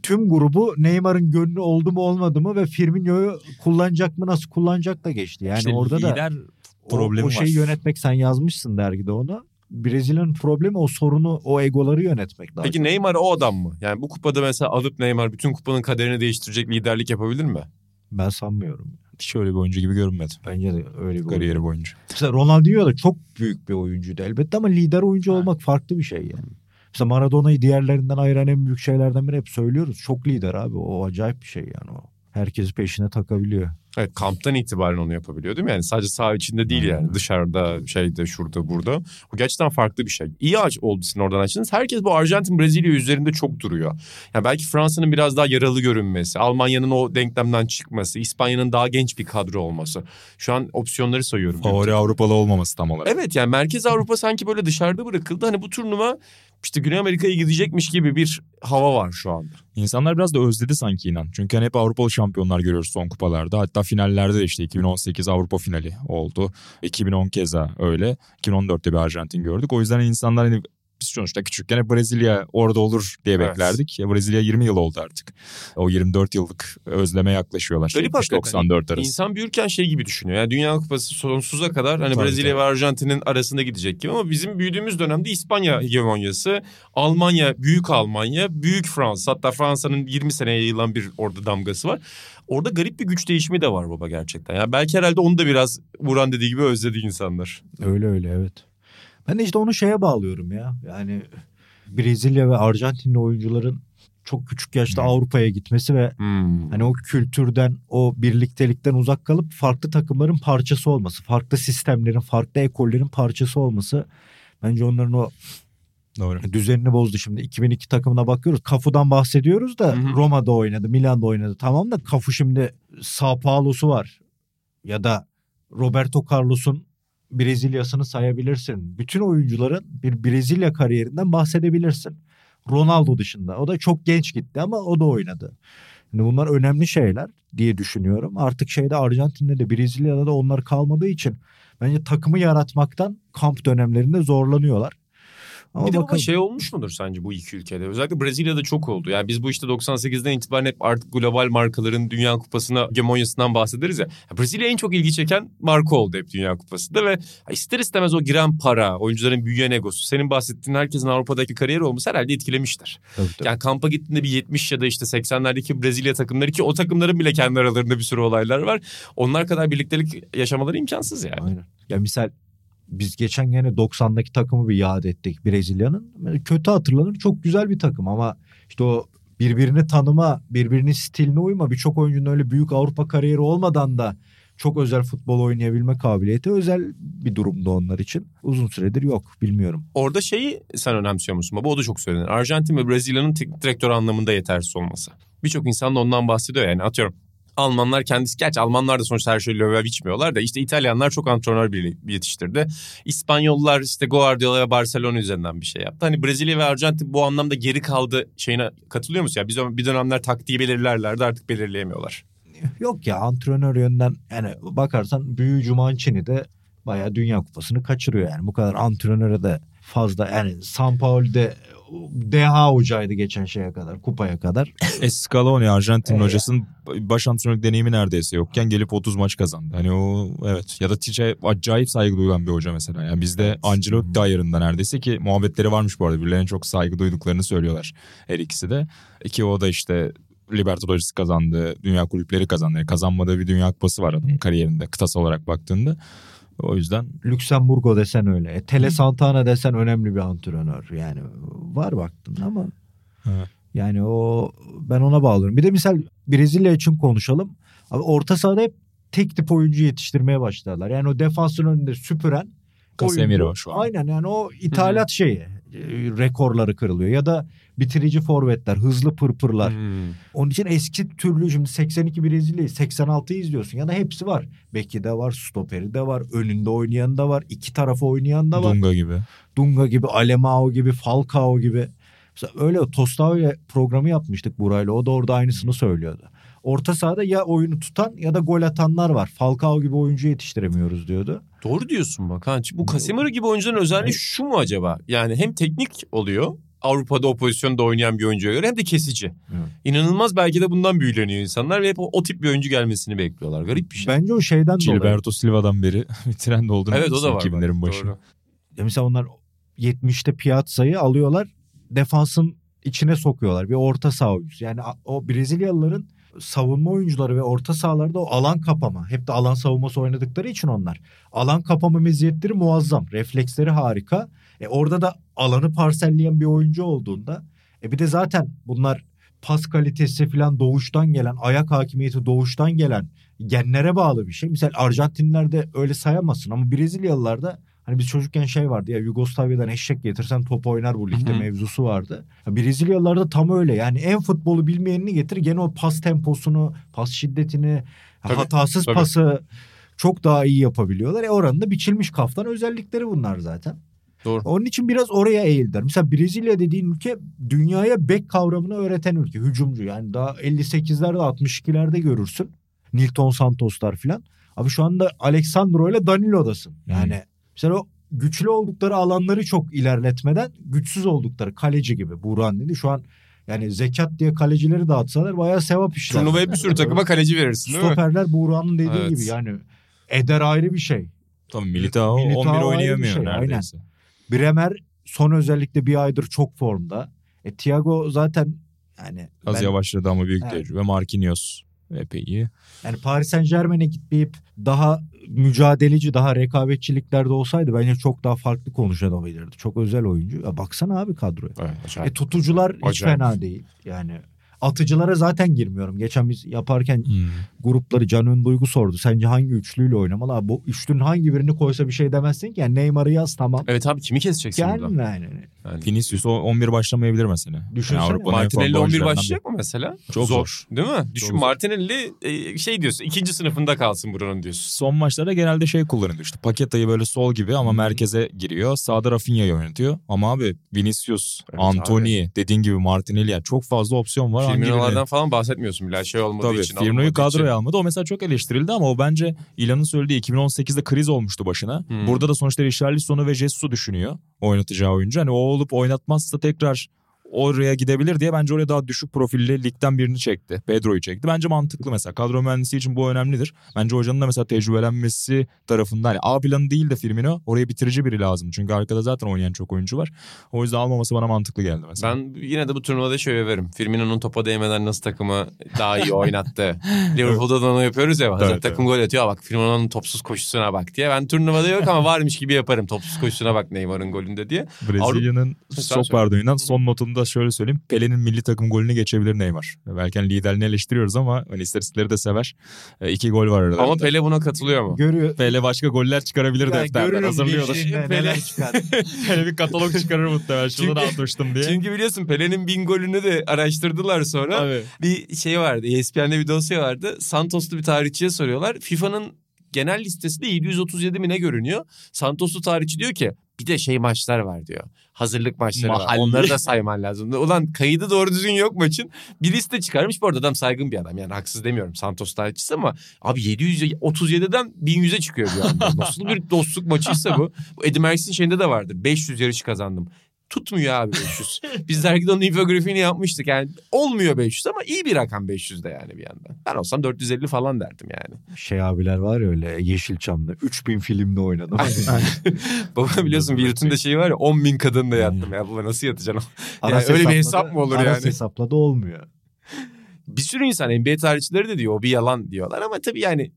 tüm grubu Neymar'ın gönlü oldu mu olmadı mı ve Firmino'yu kullanacak mı nasıl kullanacak da geçti. Yani İşte orada da lider o, problemi o şeyi var. yönetmek sen yazmışsın dergide onu. Brezilya'nın problemi o sorunu o egoları yönetmek daha Peki çok. Neymar o adam mı? Yani bu kupada mesela alıp Neymar bütün kupanın kaderini değiştirecek liderlik yapabilir mi? Ben sanmıyorum. Hiç öyle bir oyuncu gibi görünmedi. Bence de öyle bir oyuncu. Kariyeri boyunca. Mesela Ronaldinho da çok büyük bir oyuncuydu elbette ama lider oyuncu Ha. olmak farklı bir şey yani. Mesela Maradona'yı diğerlerinden ayıran en büyük şeylerden biri hep söylüyoruz. Çok lider abi. O acayip bir şey yani o. Herkesi peşine takabiliyor. Evet kamptan itibaren onu yapabiliyor değil mi? Yani sadece saha içinde değil yani. Dışarıda, şeyde, şurada, burada. O gerçekten farklı bir şey. İyi aç oldu sizin oradan açtınız. Herkes bu Arjantin, Brezilya üzerinde çok duruyor. Yani belki Fransa'nın biraz daha yaralı görünmesi, Almanya'nın o denklemden çıkması, İspanya'nın daha genç bir kadro olması. Şu an opsiyonları sayıyorum. Favori Avrupalı olmaması tam olarak. Evet yani Merkez Avrupa [laughs] sanki böyle dışarıda bırakıldı. Hani bu turnuva işte Güney Amerika'ya gidecekmiş gibi bir hava var şu anda. İnsanlar biraz da özledi sanki inan. Çünkü hani hep Avrupalı şampiyonlar görüyoruz son kupalarda. Hatta finallerde de işte 2018 Avrupa finali oldu. 2010 keza öyle. 2014'te bir Arjantin gördük. O yüzden insanlar hani biz sonuçta küçükken hep Brezilya orada olur diye Evet. beklerdik. Ya Brezilya 20 yıl oldu artık. O 24 yıllık özleme yaklaşıyorlar. Hakikaten. 94 arası. İnsan büyürken şey gibi düşünüyor. Yani Dünya Kupası sonsuza kadar hani Tabii, Brezilya tabii. ve Arjantin'in arasında gidecek gibi ama bizim büyüdüğümüz dönemde İspanya hegemonyası, Almanya, büyük Almanya, büyük Fransa hatta Fransa'nın 20 seneye yayılan bir orada damgası var. Orada garip bir güç değişimi de var baba gerçekten. Yani belki herhalde onu da biraz Buran dediği gibi özledi insanlar. Öyle öyle evet. Ben de işte onu şeye bağlıyorum ya. Yani Brezilya ve Arjantinli oyuncuların çok küçük yaşta Hmm. Avrupa'ya gitmesi ve Hmm. hani o kültürden, o birliktelikten uzak kalıp farklı takımların parçası olması, farklı sistemlerin, farklı ekollerin parçası olması bence onların o Doğru. düzenini bozdu şimdi. 2002 takımına bakıyoruz. Kafu'dan bahsediyoruz da Hı hı. Roma'da oynadı, Milan'da oynadı. Tamam da Kafu şimdi Sao Paulo'su var. Ya da Roberto Carlos'un Brezilya'sını sayabilirsin. Bütün oyuncuların bir Brezilya kariyerinden bahsedebilirsin. Ronaldo dışında. O da çok genç gitti ama o da oynadı. Yani bunlar önemli şeyler diye düşünüyorum. Artık şeyde Arjantin'de de Brezilya'da da onlar kalmadığı için bence takımı yaratmaktan kamp dönemlerinde zorlanıyorlar. Ama bir de bakalım. şey olmuş mudur sence bu iki ülkede? Özellikle Brezilya'da çok oldu. Yani biz bu işte 98'den itibaren hep artık global markaların Dünya Kupası'na hegemonyasından bahsederiz. Ya Brezilya en çok ilgi çeken marka oldu hep Dünya Kupası'nda ve ister istemez o giren para, oyuncuların büyüyen egosu, senin bahsettiğin herkesin Avrupa'daki kariyeri olması herhalde etkilemiştir. Tabii, tabii. Yani kampa gittiğinde bir 70 ya da işte 80'lerdeki Brezilya takımları ki o takımların bile kendi aralarında bir sürü olaylar var. Onlar kadar birliktelik yaşamaları imkansız yani. Aynen. Ya misal biz geçen gene 90'daki takımı bir yad ettik Brezilya'nın. Kötü hatırlanır çok güzel bir takım ama işte o birbirini tanıma, birbirinin stiline uyma birçok oyuncunun öyle büyük Avrupa kariyeri olmadan da çok özel futbol oynayabilme kabiliyeti özel bir durumda onlar için. Uzun süredir yok bilmiyorum. Orada şeyi sen önemsiyor musun baba? O da çok söylenir. Arjantin ve Brezilya'nın teknik direktör anlamında yetersiz olması. Birçok insan da ondan bahsediyor yani atıyorum. Almanlar kendisi, gerçi Almanlar da sonuçta her şeyi löve içmiyorlar da işte İtalyanlar çok antrenör yetiştirdi. İspanyollar işte Guardiola ve Barcelona üzerinden bir şey yaptı. Hani Brezilya ve Arjantin bu anlamda geri kaldı şeyine katılıyor musun? Ya biz bir dönemler taktiği belirlerlerdi artık belirleyemiyorlar. Yok ya antrenör yönden yani bakarsan Büyücü Mancini de bayağı Dünya Kupası'nı kaçırıyor yani. Bu kadar antrenöre de fazla yani San Paulo'de DH hocaydı geçen şeye kadar kupaya kadar. [laughs] Escaloni Arjantin Evet. hocasının baş antrenörlük deneyimi neredeyse yokken gelip 30 maç kazandı. Hani o evet ya da Tice acayip saygı duyulan bir hoca mesela. Yani bizde Evet. Ancelotti ayarında neredeyse ki muhabbetleri varmış bu arada. Birbirlerine çok saygı duyduklarını söylüyorlar her ikisi de. Ki o da işte Libertadores kazandı, Dünya Kulüpleri kazandı. Yani kazanmadığı bir Dünya Kupası var adamın kariyerinde kıtası olarak baktığında. O yüzden Lüksemburgo desen öyle. E, Tele Santana desen önemli bir antrenör. Yani var baktın ama Evet. yani o ben ona bağlıyorum. Bir de misal Brezilya için konuşalım. Abi orta sahada hep tek tip oyuncu yetiştirmeye başladılar. Yani o defansın önünde süpüren Casemiro şu an. Aynen yani o ithalat şeyi e, rekorları kırılıyor ya da bitirici forvetler, hızlı pırpırlar. Hmm. Onun için eski türlü şimdi 82 Brezilya'yı 86'yı izliyorsun. Ya da hepsi var. Beki de var, stoperi de var, önünde oynayan da var, iki tarafa oynayan da var. Dunga gibi. Dunga gibi, Alemao gibi, Falcao gibi. Mesela öyle Tostao ile programı yapmıştık Buray'la. O da orada aynısını söylüyordu. Orta sahada ya oyunu tutan ya da gol atanlar var. Falcao gibi oyuncu yetiştiremiyoruz diyordu. Doğru diyorsun bak. Ha. Bu Casemiro gibi oyuncuların özelliği şu mu acaba? Yani hem teknik oluyor Avrupa'da o pozisyonda oynayan bir oyuncuya göre hem de kesici. Evet. İnanılmaz belki de bundan büyüleniyor insanlar ve hep o, o tip bir oyuncu gelmesini bekliyorlar. Garip bir şey. Bence o şeyden dolayı. Gilberto Silva'dan beri [laughs] bir trend olduğunu evet o da var. 2000'lerin bak, başı. Doğru. Ya mesela onlar 70'te Piazza'yı alıyorlar. Defansın içine sokuyorlar. Bir orta saha oyuncusu. Yani o Brezilyalıların savunma oyuncuları ve orta sahalarda o alan kapama. Hep de alan savunması oynadıkları için onlar. Alan kapama meziyetleri muazzam. Refleksleri harika. E orada da alanı parselleyen bir oyuncu olduğunda. E bir de zaten bunlar pas kalitesi falan doğuştan gelen, ayak hakimiyeti doğuştan gelen genlere bağlı bir şey. Mesela Arjantinlerde öyle sayamazsın ama Brezilyalılarda Hani biz çocukken şey vardı ya Yugoslavya'dan eşek getirsen top oynar bu ligde Hı hı. mevzusu vardı. Ya Brezilyalılarda tam öyle. Yani en futbolu bilmeyenini getir gene o pas temposunu, pas şiddetini, Tabii, hatasız tabii. pası çok daha iyi yapabiliyorlar. E oranında biçilmiş kaftan özellikleri bunlar zaten. Doğru. Onun için biraz oraya eğildiler. Mesela Brezilya dediğin ülke dünyaya bek kavramını öğreten ülke. Hücumcu yani daha 58'lerde 62'lerde görürsün. Nilton Santos'lar filan. Abi şu anda Alexandro ile Danilo'dasın. Yani mesela o güçlü oldukları alanları çok ilerletmeden güçsüz oldukları kaleci gibi. Burhan dedi. Şu an yani zekat diye kalecileri dağıtsalar bayağı sevap işler. Turnuvaya bir sürü [laughs] takıma kaleci verirsin değil mi? Stoperler Burhan'ın dediği Evet. gibi yani eder ayrı bir şey. Tabii Militao, Militao 11 ayrı bir oynayamıyor şey, neredeyse. Bremer son özellikle bir aydır çok formda. E Thiago zaten yani Az ben- yavaşladı ama büyük Evet. tecrübe. Marquinhos epey iyi. Yani Paris Saint Germain'e gitmeyip daha mücadeleci, daha rekabetçiliklerde olsaydı bence çok daha farklı konuşulabilirdi. Çok özel oyuncu. Ya baksana abi kadroya. Evet, E acayip. tutucular hiç fena değil. Yani atıcılara zaten girmiyorum. Geçen biz yaparken Hmm. grupları Can'ın Duygu sordu. Sence hangi üçlüyle oynamalı? Abi bu üçlünün hangi birini koysa bir şey demezsin ki. Yani Neymar'ı yaz tamam. Evet abi kimi keseceksin Yani burada? yani. Yani. Vinicius o 11 başlamayabilir mesela. Düşünsene. En Martinelli formda 11 oyuncularından başlayacak mı mesela? Çok zor. Değil mi? Düşün zor. Martinelli e, şey diyorsun ikinci sınıfında kalsın buranın diyorsun. Son maçlarda genelde şey kullanılıyor işte. Paketayı böyle sol gibi ama merkeze giriyor. Sağda Rafinha'yı oynatıyor. Ama abi Vinicius, Evet Antony, dediğin gibi Martinelli yani çok fazla opsiyon var. Hangi Firmino'lardan falan bahsetmiyorsun bile şey olmadığı Tabii için. Firmino'yu kadroya için. almadı. O mesela çok eleştirildi ama o bence İlan'ın söylediği 2018'de kriz olmuştu başına. Hmm. Burada da sonuçta Richarlison'u ve Jesus'u düşünüyor oynatacağı oyuncu. Hani o olup oynatmazsa tekrar oraya gidebilir diye bence oraya daha düşük profilli ligden birini çekti. Pedro'yu çekti. Bence mantıklı mesela. Kadro mühendisi için bu önemlidir. Bence hocanın da mesela tecrübelenmesi tarafından hani A planı değil de Firmino oraya bitirici biri lazım. Çünkü arkada zaten oynayan çok oyuncu var. O yüzden almaması bana mantıklı geldi mesela. Ben yine de bu turnuvada şöyle överim. Firmino'nun topa değmeden nasıl takımı daha iyi oynattı. [laughs] Liverpool'da da onu yapıyoruz ya. Bazen Evet, takım gol atıyor. "Aa Bak Firmino'nun topsuz koşusuna bak diye. Ben turnuvada yok ama varmış gibi yaparım. Topsuz koşusuna bak Neymar'ın golünde diye. Brezilya'nın Sen çok pardon son notunda şöyle söyleyeyim. Pele'nin milli takım golünü geçebilir Neymar. Belki hani liderliğini eleştiriyoruz ama hani istatistikleri de sever. E, iki gol var arada. Ama Pele buna katılıyor mu? Görüyor. Pele başka goller çıkarabilir Ya defterden görürüm hazırlıyordur. neler çıkar. [laughs] Pele bir katalog çıkarır muhtemelen. Şunu da Çünkü- atmıştım diye. Çünkü biliyorsun Pele'nin bin golünü de araştırdılar sonra. Abi. bir şey vardı. ESPN'de bir dosya vardı. Santoslu bir tarihçiye soruyorlar. FIFA'nın genel listesinde 737 mi ne görünüyor? Santoslu tarihçi diyor ki bir de şey maçlar var diyor. Hazırlık maçları var. Mahalli. Onları da sayman lazım. Ulan kaydı doğru düzgün yok maçın. Bir liste çıkarmış. Bu arada adam saygın bir adam. Yani haksız demiyorum Santos tarihçisi ama abi 737'den 1100'e çıkıyor bir anda. Nasıl bir dostluk maçıysa bu. Eddie Merckx'in şeyinde de vardır. 500 yarış kazandım. Tutmuyor abi 500. [laughs] Biz dergide onun infografiğini yapmıştık. Yani olmuyor 500 ama iyi bir rakam 500 de yani bir yandan. Ben olsam 450 falan derdim yani. Şey abiler var ya öyle Yeşilçam'da 3000 filmde oynadım. [laughs] Baba biliyorsun Wilton'da şeyi var ya 10 bin kadınla yattım. Ya baba nasıl yatacaksın? Aras öyle bir hesap mı olur Aras yani? hesapla da olmuyor. Bir sürü insan NBA tarihçileri de diyor o bir yalan diyorlar ama tabii yani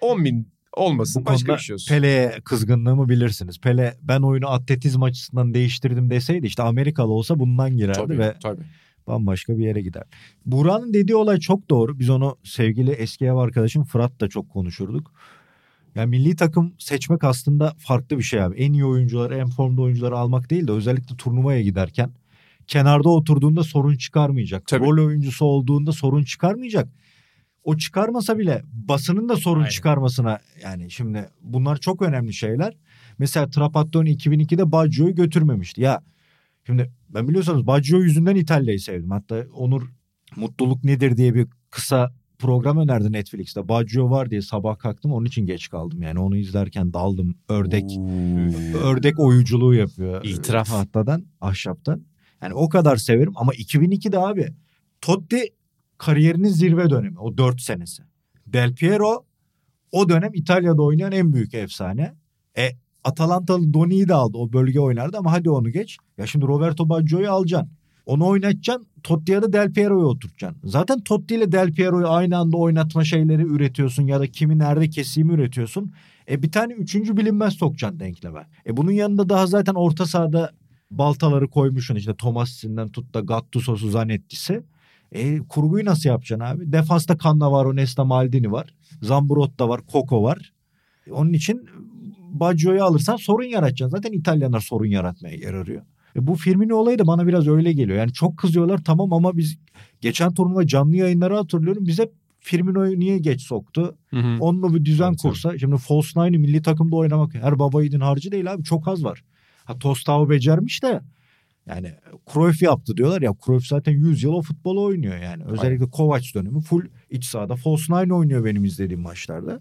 10 bin olmasın Bu başka bir şey olsun. Pele'ye kızgınlığımı bilirsiniz. Pele ben oyunu atletizm açısından değiştirdim deseydi işte Amerikalı olsa bundan girerdi tabii, ve tabii. bambaşka bir yere gider. Buranın dediği olay çok doğru. Biz onu sevgili eski ev arkadaşım Fırat da çok konuşurduk. Yani milli takım seçmek aslında farklı bir şey abi. En iyi oyuncuları, en formda oyuncuları almak değil de özellikle turnuvaya giderken kenarda oturduğunda sorun çıkarmayacak. Tabii. Rol oyuncusu olduğunda sorun çıkarmayacak. O çıkarmasa bile basının da sorun Aynen. çıkarmasına yani şimdi bunlar çok önemli şeyler. Mesela Trapattoni 2002'de Baggio'yu götürmemişti. Ya şimdi ben biliyorsanız Baggio yüzünden İtalya'yı sevdim. Hatta Onur Mutluluk Nedir diye bir kısa program önerdi Netflix'te. Baggio var diye sabah kalktım onun için geç kaldım. Yani onu izlerken daldım. Ördek ördek oyunculuğu yapıyor. İtiraf. Tahtadan, ahşaptan. Yani o kadar severim ama 2002'de abi Totti kariyerinin zirve dönemi. O 4 senesi. Del Piero o dönem İtalya'da oynayan en büyük efsane. E Atalantalı Doni'yi de aldı. O bölge oynardı ama hadi onu geç. Ya şimdi Roberto Baggio'yu alacaksın. Onu oynatacaksın. Totti'ye de Del Piero'yu oturtacaksın. Zaten Totti ile Del Piero'yu aynı anda oynatma şeyleri üretiyorsun ya da kimi nerede keseyim üretiyorsun. E bir tane üçüncü bilinmez sokacaksın denkleme. E bunun yanında daha zaten orta sahada baltaları koymuşsun işte Tomasi'nden tut da Gattuso'su Zanetti'si. E kurguyu nasıl yapacaksın abi? Defansta Cannavaro, Nesta, Maldini var. Zambrotta var, Koko var. E, Onun için Baggio'yu alırsan sorun yaratacaksın. Zaten İtalyanlar sorun yaratmaya yer arıyor. E bu Firmino olayı da bana biraz öyle geliyor. Yani çok kızıyorlar tamam ama biz geçen turnuva canlı yayınları hatırlıyorum. Bize Firmino'yu niye geç soktu? Hı hı. Onunla bir düzen Evet, kursa. Şimdi false nine'ı milli takımda oynamak her baba yiğidin harcı değil abi. Çok az var. Ha Tostao becermiş de yani Cruyff yaptı diyorlar ya. Cruyff zaten 100 yıl o futbolu oynuyor yani. Özellikle Kovac dönemi full iç sahada false nine oynuyor benim izlediğim maçlarda.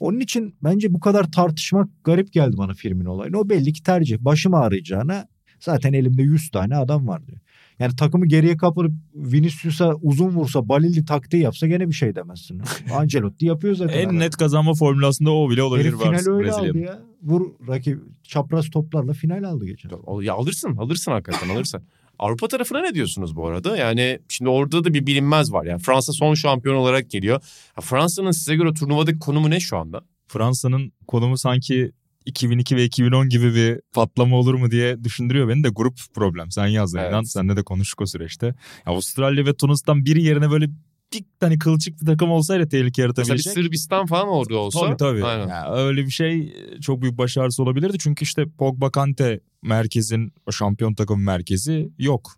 Onun için bence bu kadar tartışmak garip geldi bana Firmino olayını. O belli ki tercih. Başım ağrıyacağına zaten elimde 100 tane adam var diyor. Yani takımı geriye kapırıp Vinicius'a uzun vursa Balilli taktiği yapsa gene bir şey demezsin. Ancelotti yapıyor zaten. En net kazanma formülü aslında o bile olabilir. Herif final öyle aldı ya. Vur rakip çapraz toplarla final aldı geçen. Ya alırsın alırsın hakikaten alırsın. [laughs] Avrupa tarafına ne diyorsunuz bu arada? Yani şimdi orada da bir bilinmez var. Yani Fransa son şampiyon olarak geliyor. Fransa'nın size göre turnuvadaki konumu ne şu anda? Fransa'nın konumu sanki 2002 ve 2010 gibi bir patlama olur mu diye düşündürüyor beni de grup problem. Sen yazdın Evet. inan. Seninle de konuştuk o süreçte. Ya Avustralya ve Tunus'tan biri yerine böyle bir tane kılçık bir takım olsaydı tehlike Mesela bir yaratabilecek. Sırbistan falan orada olsa. Tabii tabii. Aynen. Ya öyle bir şey çok büyük başarısı olabilirdi. Çünkü işte Pogba Kante merkezin o şampiyon takım merkezi yok.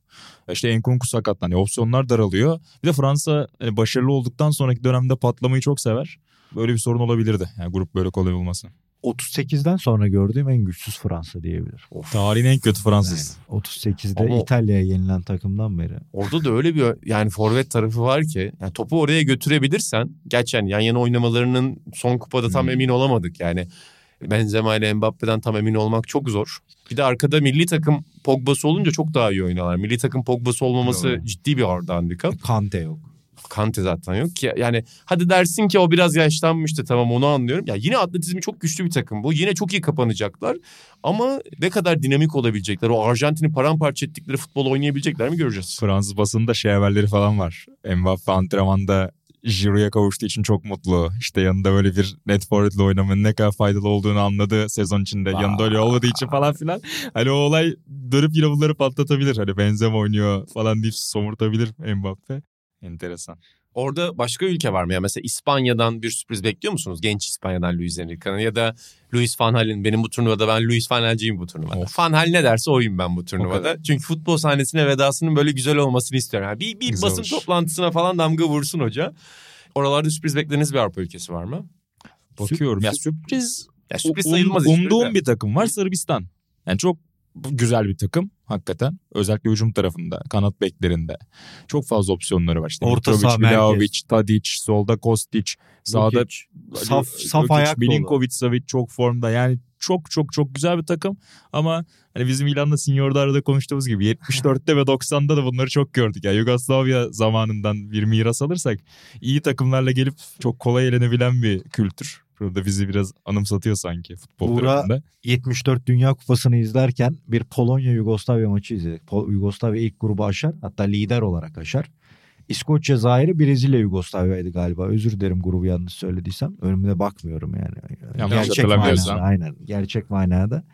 İşte Enkunku sakatlanıyor. Opsiyonlar daralıyor. Bir de Fransa hani başarılı olduktan sonraki dönemde patlamayı çok sever. Böyle bir sorun olabilirdi. Yani grup böyle kolay olması. 38'den sonra gördüğüm en güçsüz Fransa diyebilir. Tarihin en kötü Fransız. 38'de Ama- İtalya'ya yenilen takımdan beri. Orada da öyle bir yani forvet tarafı var ki yani topu oraya götürebilirsen gerçi yani yan yana oynamalarının son kupada tam Hmm. emin olamadık yani. Benzema ile Mbappe'den tam emin olmak çok zor. Bir de arkada milli takım Pogba'sı olunca çok daha iyi oynuyorlar. Milli takım Pogba'sı olmaması Doğru. ciddi bir orada handikap. Kante yok. Kante zaten yok ki. Yani hadi dersin ki o biraz yaşlanmıştı tamam onu anlıyorum. Ya yine atletizmi çok güçlü bir takım bu. Yine çok iyi kapanacaklar. Ama ne kadar dinamik olabilecekler. O Arjantin'i paramparça ettikleri futbol oynayabilecekler mi göreceğiz. Fransız basında şey haberleri falan var. Mbappe antrenmanda Giroud'a kavuştuğu için çok mutlu. İşte yanında böyle bir net forvetle oynamanın ne kadar faydalı olduğunu anladı sezon içinde. Yanında öyle olmadığı için falan filan. Hani o olay dönüp yine bunları patlatabilir. Hani Benzema oynuyor falan deyip somurtabilir Mbappe. Enteresan. Orada başka ülke var mı? ya? mesela İspanya'dan bir sürpriz bekliyor musunuz? Genç İspanya'dan Luis Enrique'nin ya da Luis Van Hal'in benim bu turnuvada ben Luis Van Hal'ciyim bu turnuvada. Of. Van Hal ne derse oyum ben bu turnuvada. Çünkü futbol sahnesine vedasının böyle güzel olmasını istiyorum. Yani bir bir Güzel basın olur. toplantısına falan damga vursun hoca. Oralarda sürpriz beklediğiniz bir Avrupa ülkesi var mı? Bakıyorum. Ya sürpriz Ya sürpriz sayılmaz Umduğum bir takım var Sırbistan. Yani çok güzel bir takım hakikaten. Özellikle hücum tarafında, kanat beklerinde. Çok fazla opsiyonları var. İşte Orta saha. Vlahovic, Tadic, solda Kostic, sağda Lukic. Saf, saf Lukic, ayak. Milinkovic, Savic çok formda. Yani çok çok çok güzel bir takım ama hani bizim İlan'la Senior'da arada konuştuğumuz gibi 74'te ve 90'da da bunları çok gördük. Yani Yugoslavya zamanından bir miras alırsak iyi takımlarla gelip çok kolay elenebilen bir kültür. Burada bizi biraz anımsatıyor sanki futbol Buğra- tarafında. 74 Dünya Kupası'nı izlerken bir Polonya-Yugoslavya maçı izledik. Pol- Yugoslavya ilk grubu aşar hatta lider olarak aşar. İskoçya Zaire Brezilya Yugoslavya'ydı galiba. Özür dilerim grubu yanlış söylediysem. Önümde bakmıyorum yani. Yanlış Gerçek manada, aynen. Gerçek manada.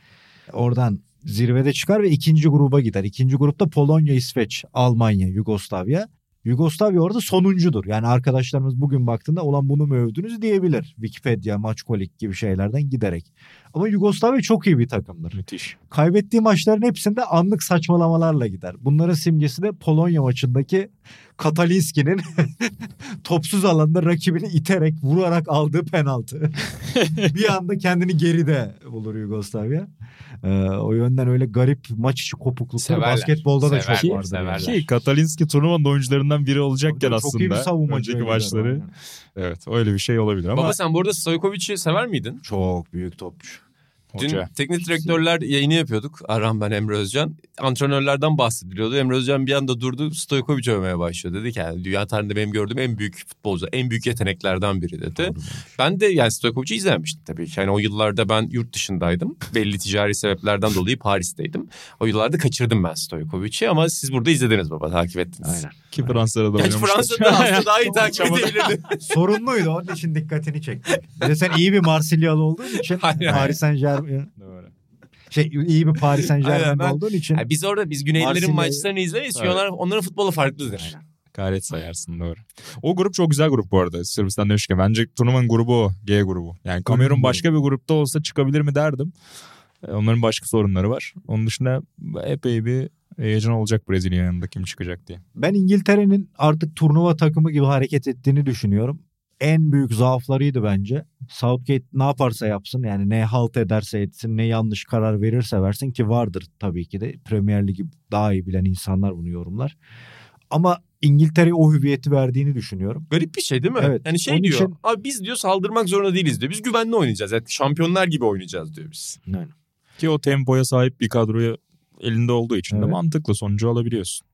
Oradan zirvede çıkar ve ikinci gruba gider. İkinci grupta Polonya, İsveç, Almanya, Yugoslavya. Yugoslavya orada sonuncudur. Yani arkadaşlarımız bugün baktığında olan bunu mu övdünüz diyebilir. Wikipedia, Maçkolik gibi şeylerden giderek. Ama Yugoslavya çok iyi bir takımdır. Müthiş. Kaybettiği maçların hepsinde anlık saçmalamalarla gider. Bunların simgesi de Polonya maçındaki Katalinski'nin [laughs] topsuz alanda rakibini iterek vurarak aldığı penaltı. [laughs] bir anda kendini geride bulur Yugoslavya. Ee, o yönden öyle garip maç içi kopukluklar Severler. basketbolda da Sever- çok vardır. severler. yani. Ki Katalinski turnuvanın oyuncularından biri olacakken Çok aslında. iyi bir savunmacı. Önceki maçları. Aynen. Evet öyle bir şey olabilir ama Baba sen burada Stojkovic'i sever miydin? Çok büyük topçu. Dün hoca. teknik direktörler yayını yapıyorduk. Arhan ben Emre Özcan. Antrenörlerden bahsediliyordu. Emre Özcan bir anda durdu Stojkovic övmeye başladı. Dedi ki yani dünya tarihinde benim gördüğüm en büyük futbolcu, en büyük yeteneklerden biri dedi. Ben de yani Stojkovic'i izlemiştim tabii ki. Yani o yıllarda ben yurt dışındaydım. Belli ticari sebeplerden dolayı Paris'teydim. O yıllarda kaçırdım ben Stojkovic'i ama siz burada izlediniz baba, takip ettiniz. Aynen. Ki Fransa'da da oynamıştı. Fransa'da aslında daha iyi [laughs] takip edebilirdi. Sorunluydu onun için dikkatini çekti. Bir de sen iyi bir Marsilyalı olduğun için Aynen. Paris Saint Germain Doğru. şey iyi bir Paris Saint Aynen, Germain olduğun için Yani biz orada biz Güneylilerin Marsilya'yı- maçlarını izlemeyiz. Evet. onlar, onların futbolu farklıdır. Gayret sayarsın doğru. O grup çok güzel grup bu arada. Sırbistan demişken. Bence turnuvanın grubu o. G grubu. Yani Kamerun başka bir grupta olsa çıkabilir mi derdim. E, Onların başka sorunları var. Onun dışında epey bir heyecan olacak Brezilya yanında kim çıkacak diye. ben İngiltere'nin artık turnuva takımı gibi hareket ettiğini düşünüyorum. En büyük zaaflarıydı bence. Southgate ne yaparsa yapsın yani ne halt ederse etsin ne yanlış karar verirse versin ki vardır tabii ki de. Premier Ligi daha iyi bilen insanlar bunu yorumlar. Ama İngiltere'ye o hüviyeti verdiğini düşünüyorum. Garip bir şey değil mi? Evet, Yani şey onun diyor. için- Abi biz diyor saldırmak zorunda değiliz diyor. Biz güvenli oynayacağız. Yani şampiyonlar gibi oynayacağız diyor biz. Yani. Ki o tempoya sahip bir kadroyu elinde olduğu için de Evet. mantıklı sonucu alabiliyorsun.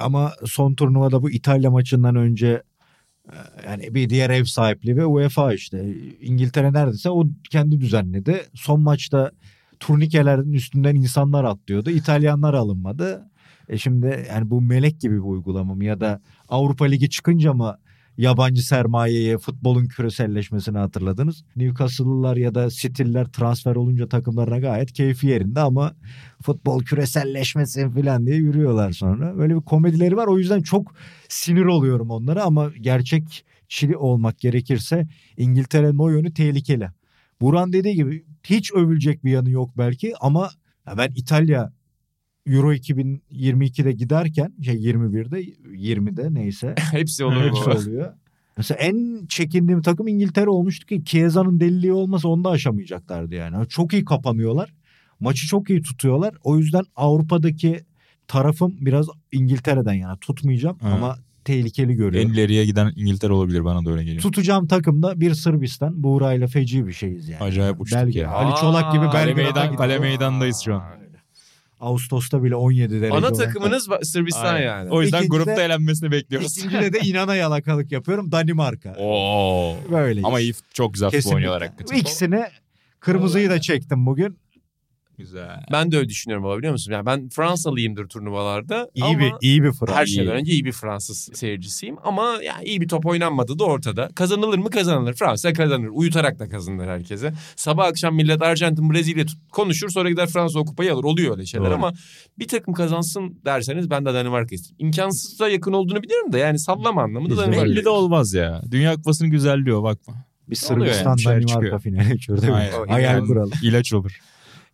Ama son turnuvada bu İtalya maçından önce yani bir diğer ev sahipliği ve UEFA işte İngiltere neredeyse o kendi düzenledi. Son maçta turnikelerin üstünden insanlar atlıyordu. İtalyanlar alınmadı. E şimdi yani bu melek gibi bir uygulama mı ya da Avrupa Ligi çıkınca mı yabancı sermayeye futbolun küreselleşmesini hatırladınız? Newcastle'lılar ya da City'liler transfer olunca takımlarına gayet keyfi yerinde ama futbol küreselleşmesin falan diye yürüyorlar sonra. Böyle bir komedileri var o yüzden çok sinir oluyorum onlara ama gerçekçili olmak gerekirse İngiltere'nin o yönü tehlikeli. Buran dediği gibi hiç övülecek bir yanı yok belki ama ben İtalya Euro 2022'de giderken şey 21'de 20'de neyse [laughs] Hepsi olur hepsi bu. oluyor. Mesela en çekindiğim takım İngiltere olmuştu ki Chiesa'nın deliliği olmasa onu da aşamayacaklardı yani. Çok iyi kapanıyorlar. Maçı çok iyi tutuyorlar. O yüzden Avrupa'daki tarafım biraz İngiltere'den yana tutmayacağım Ha. ama tehlikeli En görüyorum. ileriye giden İngiltere olabilir bana da öyle geliyor. Tutacağım takımda bir Sırbistan. Buğra'yla feci bir şeyiz yani. Acayip uçtuk Belge- ya. Ali Çolak gibi Aa, Kale, Belgrad'a meydan, kale meydandayız şu an. Ağustos'ta bile 17 derece. Ana olan- takımınız ba- Sırbistan Aynen. yani. O yüzden İkincide- grupta elenmesini bekliyoruz. İkincide de inana yalakalık yapıyorum Danimarka. Oo. Böyle. Ama iyi çok güzel futbol oynuyorlar hakikaten. İkisini kırmızıyı da çektim bugün. Güzel. Ben de öyle düşünüyorum baba biliyor musun? Yani ben Fransalıyımdır turnuvalarda İyi ama bir iyi bir Fransız. her şeyden önce iyi bir Fransız seyircisiyim. Ama yani iyi bir top oynanmadı da ortada. Kazanılır mı kazanılır. Fransa kazanır. Uyutarak da kazanır herkese. Sabah akşam millet Arjantin, Brezilya tut- konuşur sonra gider Fransa o kupayı alır. Oluyor öyle şeyler Doğru. ama bir takım kazansın derseniz ben de Danimarka isterim. İmkansıza yakın olduğunu biliyorum da yani sallama anlamında Danimarka. Belli de olmaz ya. Dünya Kupası'nın güzelliği o bakma. Bir yani, Sırbistan şeyler Danimarka çıkıyor. finali şurada hayal Yani- kuralım. İlaç olur.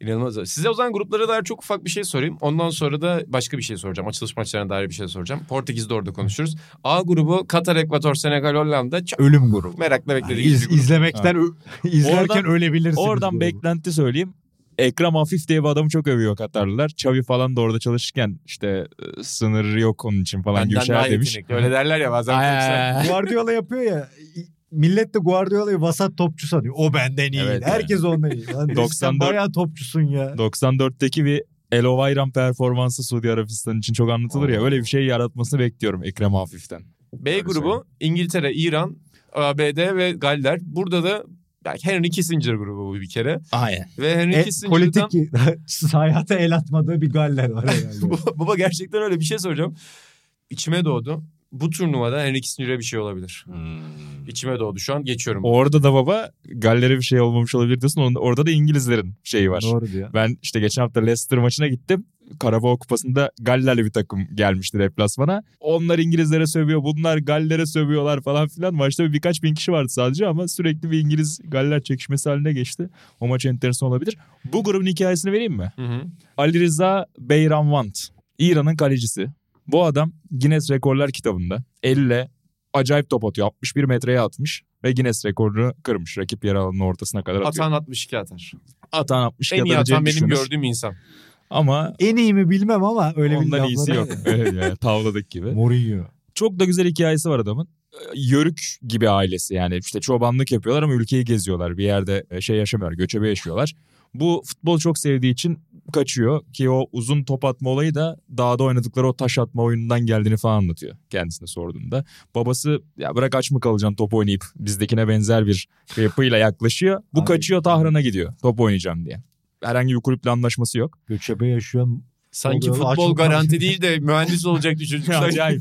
İnanılmaz. Size o zaman gruplara dair çok ufak bir şey sorayım. Ondan sonra da başka bir şey soracağım. Açılış maçlarına dair bir şey soracağım. Portekiz'de orada konuşuruz. A grubu Katar, Ekvator, Senegal, Hollanda. Çok Ölüm grubu. merakla Yani beklediğimiz iz- bir grup. izlemekten [laughs] izlerken Oradan- ölebilirsiniz. Oradan beklenti söyleyeyim. Ekrem Hafif diye bir adamı çok övüyor Katarlılar. Çavi falan da orada çalışırken işte e, sınırı yok onun için falan Benden daha şeyler demiş. yetenekli. Öyle derler ya bazen. Guardiola yapıyor ya. Millet de Guardiola'yı vasat topçu sanıyor. O benden iyi. Evet Herkes ondan iyi. Lan [laughs] sen 94 bayağı topçusun ya. 94'teki bir El Ovayran performansı Suudi Arabistan için çok anlatılır ya. Öyle bir şey yaratmasını bekliyorum Ekrem Hafif'ten. B Öyle grubu İngiltere, İran, ABD ve Galler. Burada da belki Henry Kissinger grubu bu bir kere. Aynen. Ve Henry E, Kissinger'dan... politik [laughs] hayata el atmadığı bir galler var herhalde. [laughs] Baba- Baba gerçekten öyle bir şey soracağım. İçime doğdu. Bu turnuvada Henry Kissinger'e bir şey olabilir. İçime doğdu. Şu an geçiyorum. Orada da baba Galler'e bir şey olmamış olabilir diyorsun. Orada- da İngilizlerin şeyi var. Doğru diyor. Ben işte geçen hafta Leicester maçına gittim. Karabağ Kupası'nda Galler'li bir takım gelmişti deplasmana. Onlar İngilizlere sövüyor, bunlar Galler'e sövüyorlar falan filan. Maçta bir birkaç bin kişi vardı sadece ama sürekli bir İngiliz Galler çekişmesi haline geçti. O maç enteresan olabilir. Bu grubun hikayesini vereyim mi? Hı hı. Ali Rıza Beyranvand. İran'ın kalecisi. Bu adam Guinness Rekorlar kitabında elle acayip top atıyor. 61 metreye atmış ve Guinness rekorunu kırmış. Rakip yer alanının ortasına kadar atıyor. Atan 62 atar. Atan 62 En iyi atan benim düşünür. gördüğüm insan. Ama En iyi mi bilmem ama öyle bir ondan iyisi yok. [laughs] Evet yani tavladık gibi. Mourinho. Çok da güzel hikayesi var adamın. Ee, Yörük gibi ailesi yani işte çobanlık yapıyorlar ama ülkeyi geziyorlar. Bir yerde e, şey yaşamıyorlar, göçebe yaşıyorlar. Bu futbol çok sevdiği için kaçıyor ki o uzun top atma olayı da dağda oynadıkları o taş atma oyunundan geldiğini falan anlatıyor kendisine sorduğunda. Babası ya bırak aç mı kalacaksın top oynayıp bizdekine benzer bir yapıyla yaklaşıyor. Bu Abi- kaçıyor Tahran'a gidiyor top oynayacağım diye. Herhangi bir kulüple anlaşması yok. Göçebe yaşıyor. Sanki Oluyor, futbol garanti değil de mühendis olacaktı çocuk. [laughs] Acayip.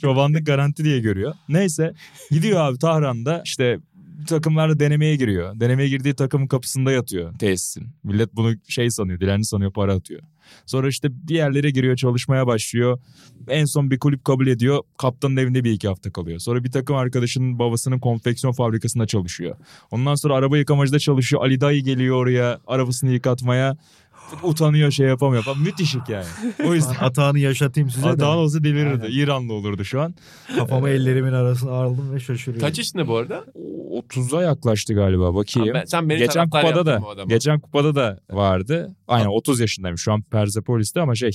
Çobanlık garanti diye görüyor. Neyse gidiyor abi Tahran'da işte takımlarla denemeye giriyor. Denemeye girdiği takımın kapısında yatıyor tesisin. Millet bunu şey sanıyor, dilenci sanıyor, para atıyor. Sonra işte bir yerlere giriyor, çalışmaya başlıyor. En son bir kulüp kabul ediyor. Kaptanın evinde bir iki hafta kalıyor. Sonra bir takım arkadaşının babasının konfeksiyon fabrikasında çalışıyor. Ondan sonra araba yıkamacıda çalışıyor. Ali dayı geliyor oraya arabasını yıkatmaya. Utanıyor şey yapamıyor. falan. Müthiş hikaye. O yüzden Atağını yaşatayım size Atan de. olsa delirirdi. Aynen. İranlı olurdu şu an. Kafamı ellerimin arasına aldım ve şaşırıyorum. Kaç yaşında bu arada? O- 30'a yaklaştı galiba bakayım. Ben- sen beni geçen kupada da geçen kupada da vardı. Aynen 30 yaşındaymış. Şu an Persepolis'te ama şey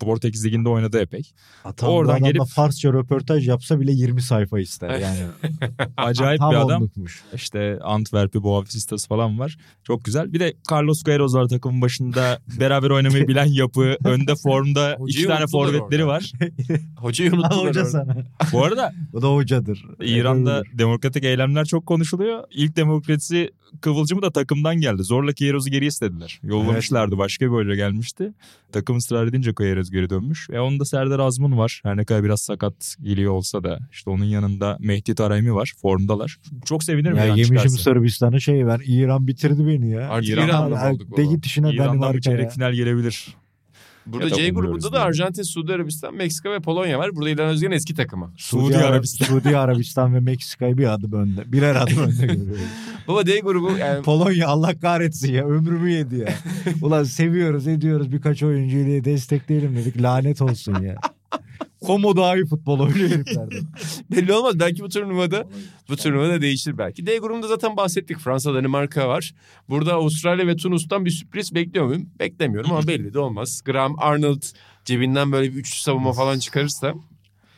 Portekiz liginde oynadı epey. Atan Oradan gelip- Farsça röportaj yapsa bile 20 sayfa ister yani. [laughs] Acayip Tam bir adam. onlukmuş. İşte Antwerp'i, Boavista'sı falan var. Çok güzel. Bir de Carlos Queiroz var takımın başında. [laughs] Beraber oynamayı bilen yapı. Önde formda [laughs] iki tane forvetleri orada. var. Hocayı unuttular hoca orada. sana. Bu arada O da hocadır. İran'da demokratik eylemler çok konuşuluyor. İlk demokrasi kıvılcımı da takımdan geldi. Zorla Queiroz'u geri istediler. Yollamışlardı. Başka bir hoca gelmişti. Takım ısrar edince henüz geri dönmüş. E onun da Serdar Azmun var. Her ne kadar biraz sakat geliyor olsa da. işte onun yanında Mehdi Taremi var. Formdalar. Çok sevinirim Ya İran yemişim çıkarsa. Sırbistan'ı şey ver. İran bitirdi beni ya. Artık İran- Ya, olduk De git işine İran'dan bir çeyrek ya. final gelebilir. Burada C grubunda da. Arjantin, Suudi Arabistan, Meksika ve Polonya var. Burada İlhan Özgen'in eski takımı. Suudi Ara- Arabistan. Suudi Arabistan ve Meksika'yı bir adım önde. Birer adım önde görüyorum. [laughs] Baba D grubu yani Polonya Allah kahretsin ya ömrümü yedi ya. [laughs] Ulan seviyoruz ediyoruz birkaç oyuncuyu destekleyelim dedik lanet olsun ya. Komo daha iyi futbol oynuyor [laughs] heriflerden. belli olmaz. Belki bu turnuvada bu turnuvada değişir belki. D grubunda zaten bahsettik. Fransa, Danimarka var. Burada Avustralya ve Tunus'tan bir sürpriz bekliyor muyum? Beklemiyorum ama belli de olmaz. Graham Arnold cebinden böyle bir üçlü savunma falan çıkarırsa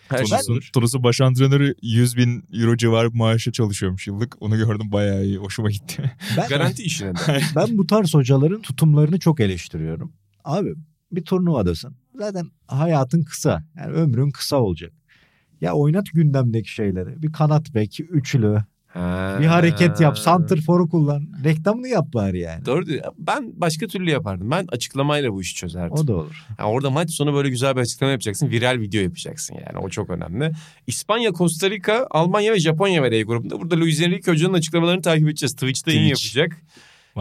her şey Tunus'un, olur. Tunus'un baş antrenörü 100 bin euro civarı bir maaşa çalışıyormuş yıllık. Onu gördüm bayağı iyi. Hoşuma gitti. Ben, Garanti işine de. ben bu tarz hocaların tutumlarını çok eleştiriyorum. Abi bir turnuvadasın. Zaten hayatın kısa. Yani ömrün kısa olacak. Ya oynat gündemdeki şeyleri. Bir kanat bek, üçlü. Bir hareket yap. Santrfor'u kullan. Reklamını yap bari yani. Doğru diyor. Ben başka türlü yapardım. Ben açıklamayla bu işi çözerdim. O da olur. Yani orada maç sonu böyle güzel bir açıklama yapacaksın. Viral video yapacaksın yani. O çok önemli. İspanya, Costa Rica, Almanya ve Japonya var E grubunda. Burada Luis Enrique Hoca'nın açıklamalarını takip edeceğiz. Twitch'te yayın yapacak.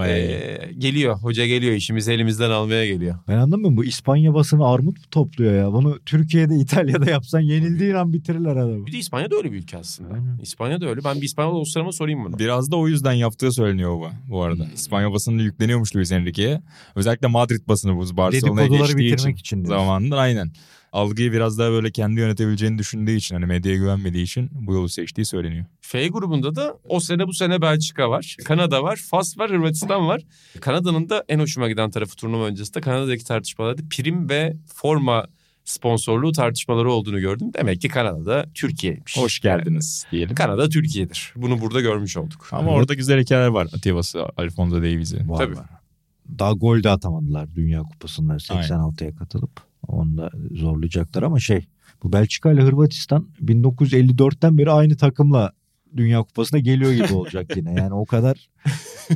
İyi. Ee, geliyor. Hoca geliyor. işimizi elimizden almaya geliyor. Ben anlamıyorum bu İspanya basını armut mu topluyor ya? Bunu Türkiye'de [laughs] İtalya'da yapsan yenildiğin an bitirirler adamı. Bir de İspanya da öyle bir ülke aslında. Aynen. İspanya da öyle. Ben bir İspanyol dostlarıma sorayım bunu. Biraz da o yüzden yaptığı söyleniyor bu, bu arada. Hmm. İspanya basını yükleniyormuş Luis Enrique'ye. Özellikle Madrid basını bu Barcelona'ya geçtiği için. bitirmek için. Zamanında aynen. Algıyı biraz daha böyle kendi yönetebileceğini düşündüğü için hani medyaya güvenmediği için bu yolu seçtiği söyleniyor. F grubunda da o sene bu sene Belçika var. Kanada var. Fas var. Hırvatistan var. Kanada'nın da en hoşuma giden tarafı turnuva öncesinde Kanada'daki tartışmalarda prim ve forma sponsorluğu tartışmaları olduğunu gördüm. Demek ki Kanada'da Türkiye'ymiş. Hoş geldiniz diyelim. Kanada Türkiye'dir. Bunu burada görmüş olduk. Ama orada güzel hikayeler var. Atibası, Alfonso Davies'i. Tabii. var. Daha gol de atamadılar Dünya Kupası'nda 86'ya katılıp. Onu da zorlayacaklar ama şey bu Belçika ile Hırvatistan 1954'ten beri aynı takımla Dünya Kupası'na geliyor gibi olacak yine. Yani o kadar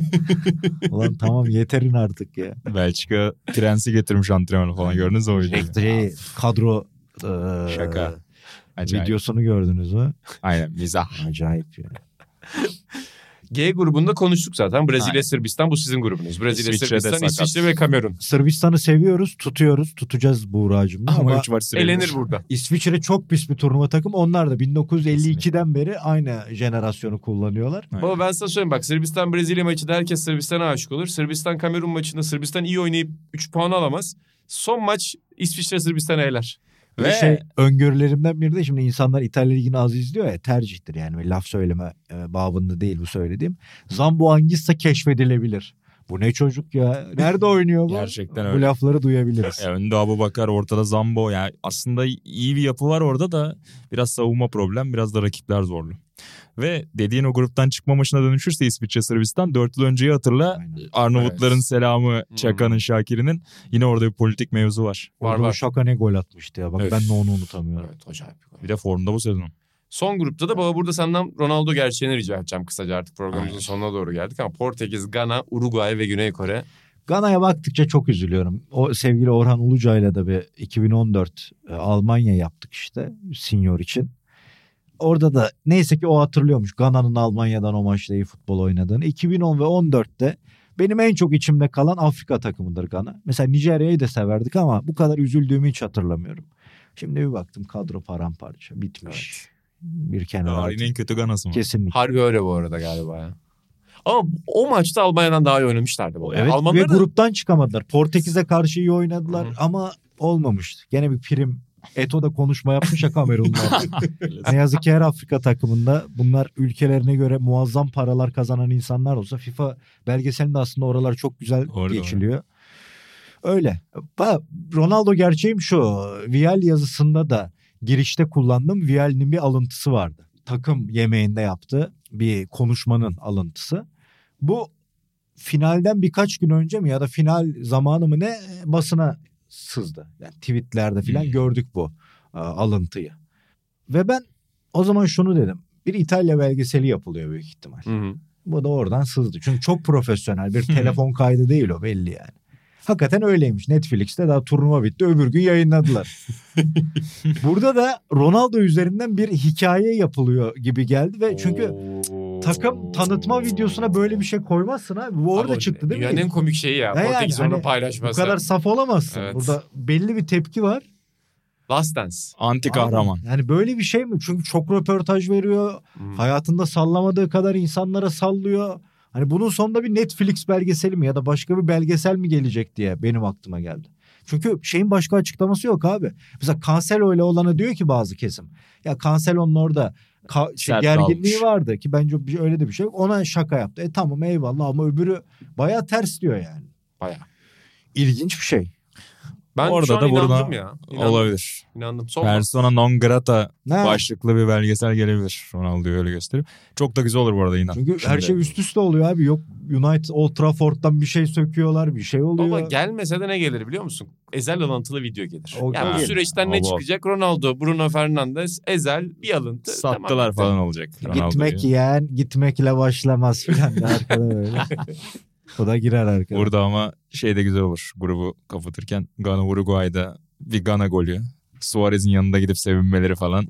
[laughs] Ulan tamam yeterin artık ya. Belçika prensi getirmiş antrenmanı falan gördünüz mü o videoyu? Şey, kadro e, Şaka. Acayip. videosunu gördünüz mü? Aynen mizah. Acayip ya. [laughs] G grubunda konuştuk zaten. Brezilya, Aynen. Sırbistan bu sizin grubunuz. Brezilya, İsviçre'de Sırbistan, sakat. İsviçre ve Kamerun. Sırbistan'ı seviyoruz, tutuyoruz, tutacağız Buğra'cığım. Ama, Ama, üç maç süreli. Elenir burada. İsviçre çok pis bir turnuva takım. Onlar da 1952'den beri aynı jenerasyonu kullanıyorlar. Aynen. Baba ben sana söyleyeyim bak Sırbistan Brezilya maçında herkes Sırbistan'a aşık olur. Sırbistan Kamerun maçında Sırbistan iyi oynayıp 3 puan alamaz. Son maç İsviçre Sırbistan'a eler. Ve Ve şey öngörülerimden biri de şimdi insanlar İtalya Ligi'ni az izliyor ya tercihtir yani bir laf söyleme e, babında değil bu söylediğim. Zambo Angissa keşfedilebilir. Bu ne çocuk ya? Nerede oynuyor bu? [laughs] Gerçekten Bu öyle. lafları duyabiliriz. Ya önde Abu Bakar, ortada Zambo. Yani aslında iyi bir yapı var orada da biraz savunma problem, biraz da rakipler zorlu. Ve dediğin o gruptan çıkma maçına dönüşürse İsviçre Sırbistan 4 yıl önceyi hatırla. Aynen. Arnavutların Evet. selamı Çaka'nın Şakir'inin yine orada bir politik mevzu var. Var, var. Şaka ne gol atmıştı ya. Bak Öf. ben de onu unutamıyorum. Evet acayip bir gol. Bir de formda bu sezon. Son grupta da baba burada senden Ronaldo gerçeğini rica edeceğim kısaca artık programımızın Aynen. sonuna doğru geldik ama Portekiz, Gana, Uruguay ve Güney Kore. Gana'ya baktıkça çok üzülüyorum. O sevgili Orhan Ulucay'la da bir 2014 e, Almanya yaptık işte senior için. Orada da neyse ki o hatırlıyormuş Gana'nın Almanya'dan o maçta iyi futbol oynadığını. 2010 ve 14'te benim en çok içimde kalan Afrika takımıdır Gana. Mesela Nijerya'yı da severdik ama bu kadar üzüldüğümü hiç hatırlamıyorum. Şimdi bir baktım kadro paramparça bitmiş. Bir kenara Tarihin en kötü Ganası mı? Kesinlikle. Harbi öyle bu arada galiba ya. Ama o maçta Almanya'dan daha iyi oynamışlardı. baba. Evet Almanlar ve da- gruptan çıkamadılar. Portekiz'e karşı iyi oynadılar Hı hı. ama olmamıştı. Gene bir prim. Eto da konuşma yapmış ya Kamerun'da. [laughs] [laughs] ne yazık ki her Afrika takımında bunlar ülkelerine göre muazzam paralar kazanan insanlar olsa FIFA belgeselinde aslında oralar çok güzel Doğru, geçiliyor. Öyle. Ha, Ronaldo gerçeğim şu. Vial yazısında da girişte kullandım. Vial'in bir alıntısı vardı. Takım yemeğinde yaptığı bir konuşmanın alıntısı. Bu finalden birkaç gün önce mi ya da final zamanı mı ne basına sızdı. Yani tweetlerde falan Hmm. gördük bu e, alıntıyı. Ve ben o zaman şunu dedim. Bir İtalya belgeseli yapılıyor büyük ihtimal. Hı hı. Bu da oradan sızdı. Çünkü çok profesyonel bir telefon kaydı değil o belli yani. Hakikaten öyleymiş. Netflix'te daha turnuva bitti. Öbür gün yayınladılar. [laughs] Burada da Ronaldo üzerinden bir hikaye yapılıyor gibi geldi ve çünkü Oo. Takım tanıtma videosuna böyle bir şey koymazsın abi. Bu orada Abi, çıktı değil Dünyanın mi? en komik şeyi ya. Yani? Portekiz onu Hani Bu paylaşması. kadar saf olamazsın. Evet. Burada belli bir tepki var. Last Dance. Anti kahraman. Abi, Yani böyle bir şey mi? Çünkü çok röportaj veriyor. Hmm. Hayatında sallamadığı kadar insanlara sallıyor. Hani bunun sonunda bir Netflix belgeseli mi ya da başka bir belgesel mi gelecek diye benim aklıma geldi. Çünkü şeyin başka açıklaması yok abi. Mesela Cancelo ile olana diyor ki bazı kesim. Ya Cancelo'nun orada ka- şey, Sert gerginliği kalmış. vardı ki bence bir- öyle de bir şey yok. Ona şaka yaptı. E tamam eyvallah ama öbürü baya ters diyor yani. Baya. İlginç bir şey. Ben Orada şu an da burada inandım ya. İnandım. Olabilir. İnandım. Son Persona non grata Ne? başlıklı bir belgesel gelebilir. Ronaldo'yu öyle gösterip. Çok da güzel olur bu arada inan. Çünkü her Şimdi- şey üst üste oluyor abi. Yok United Old Trafford'dan bir şey söküyorlar, bir şey oluyor. Ama gelmese de ne gelir biliyor musun? Ezel alıntılı video gelir. O yani bu süreçten ne O bu. çıkacak? Ronaldo, Bruno Fernandes, Ezel bir alıntı. Sattılar Tamam, falan olacak. Ronaldo'yu. Gitmek yiyen gitmekle başlamaz filan [laughs] da arkada böyle. O da girer arkada. Burada ama şey de güzel olur. Grubu kapatırken Gana Uruguay'da bir Gana golü. Suarez'in yanında gidip sevinmeleri falan.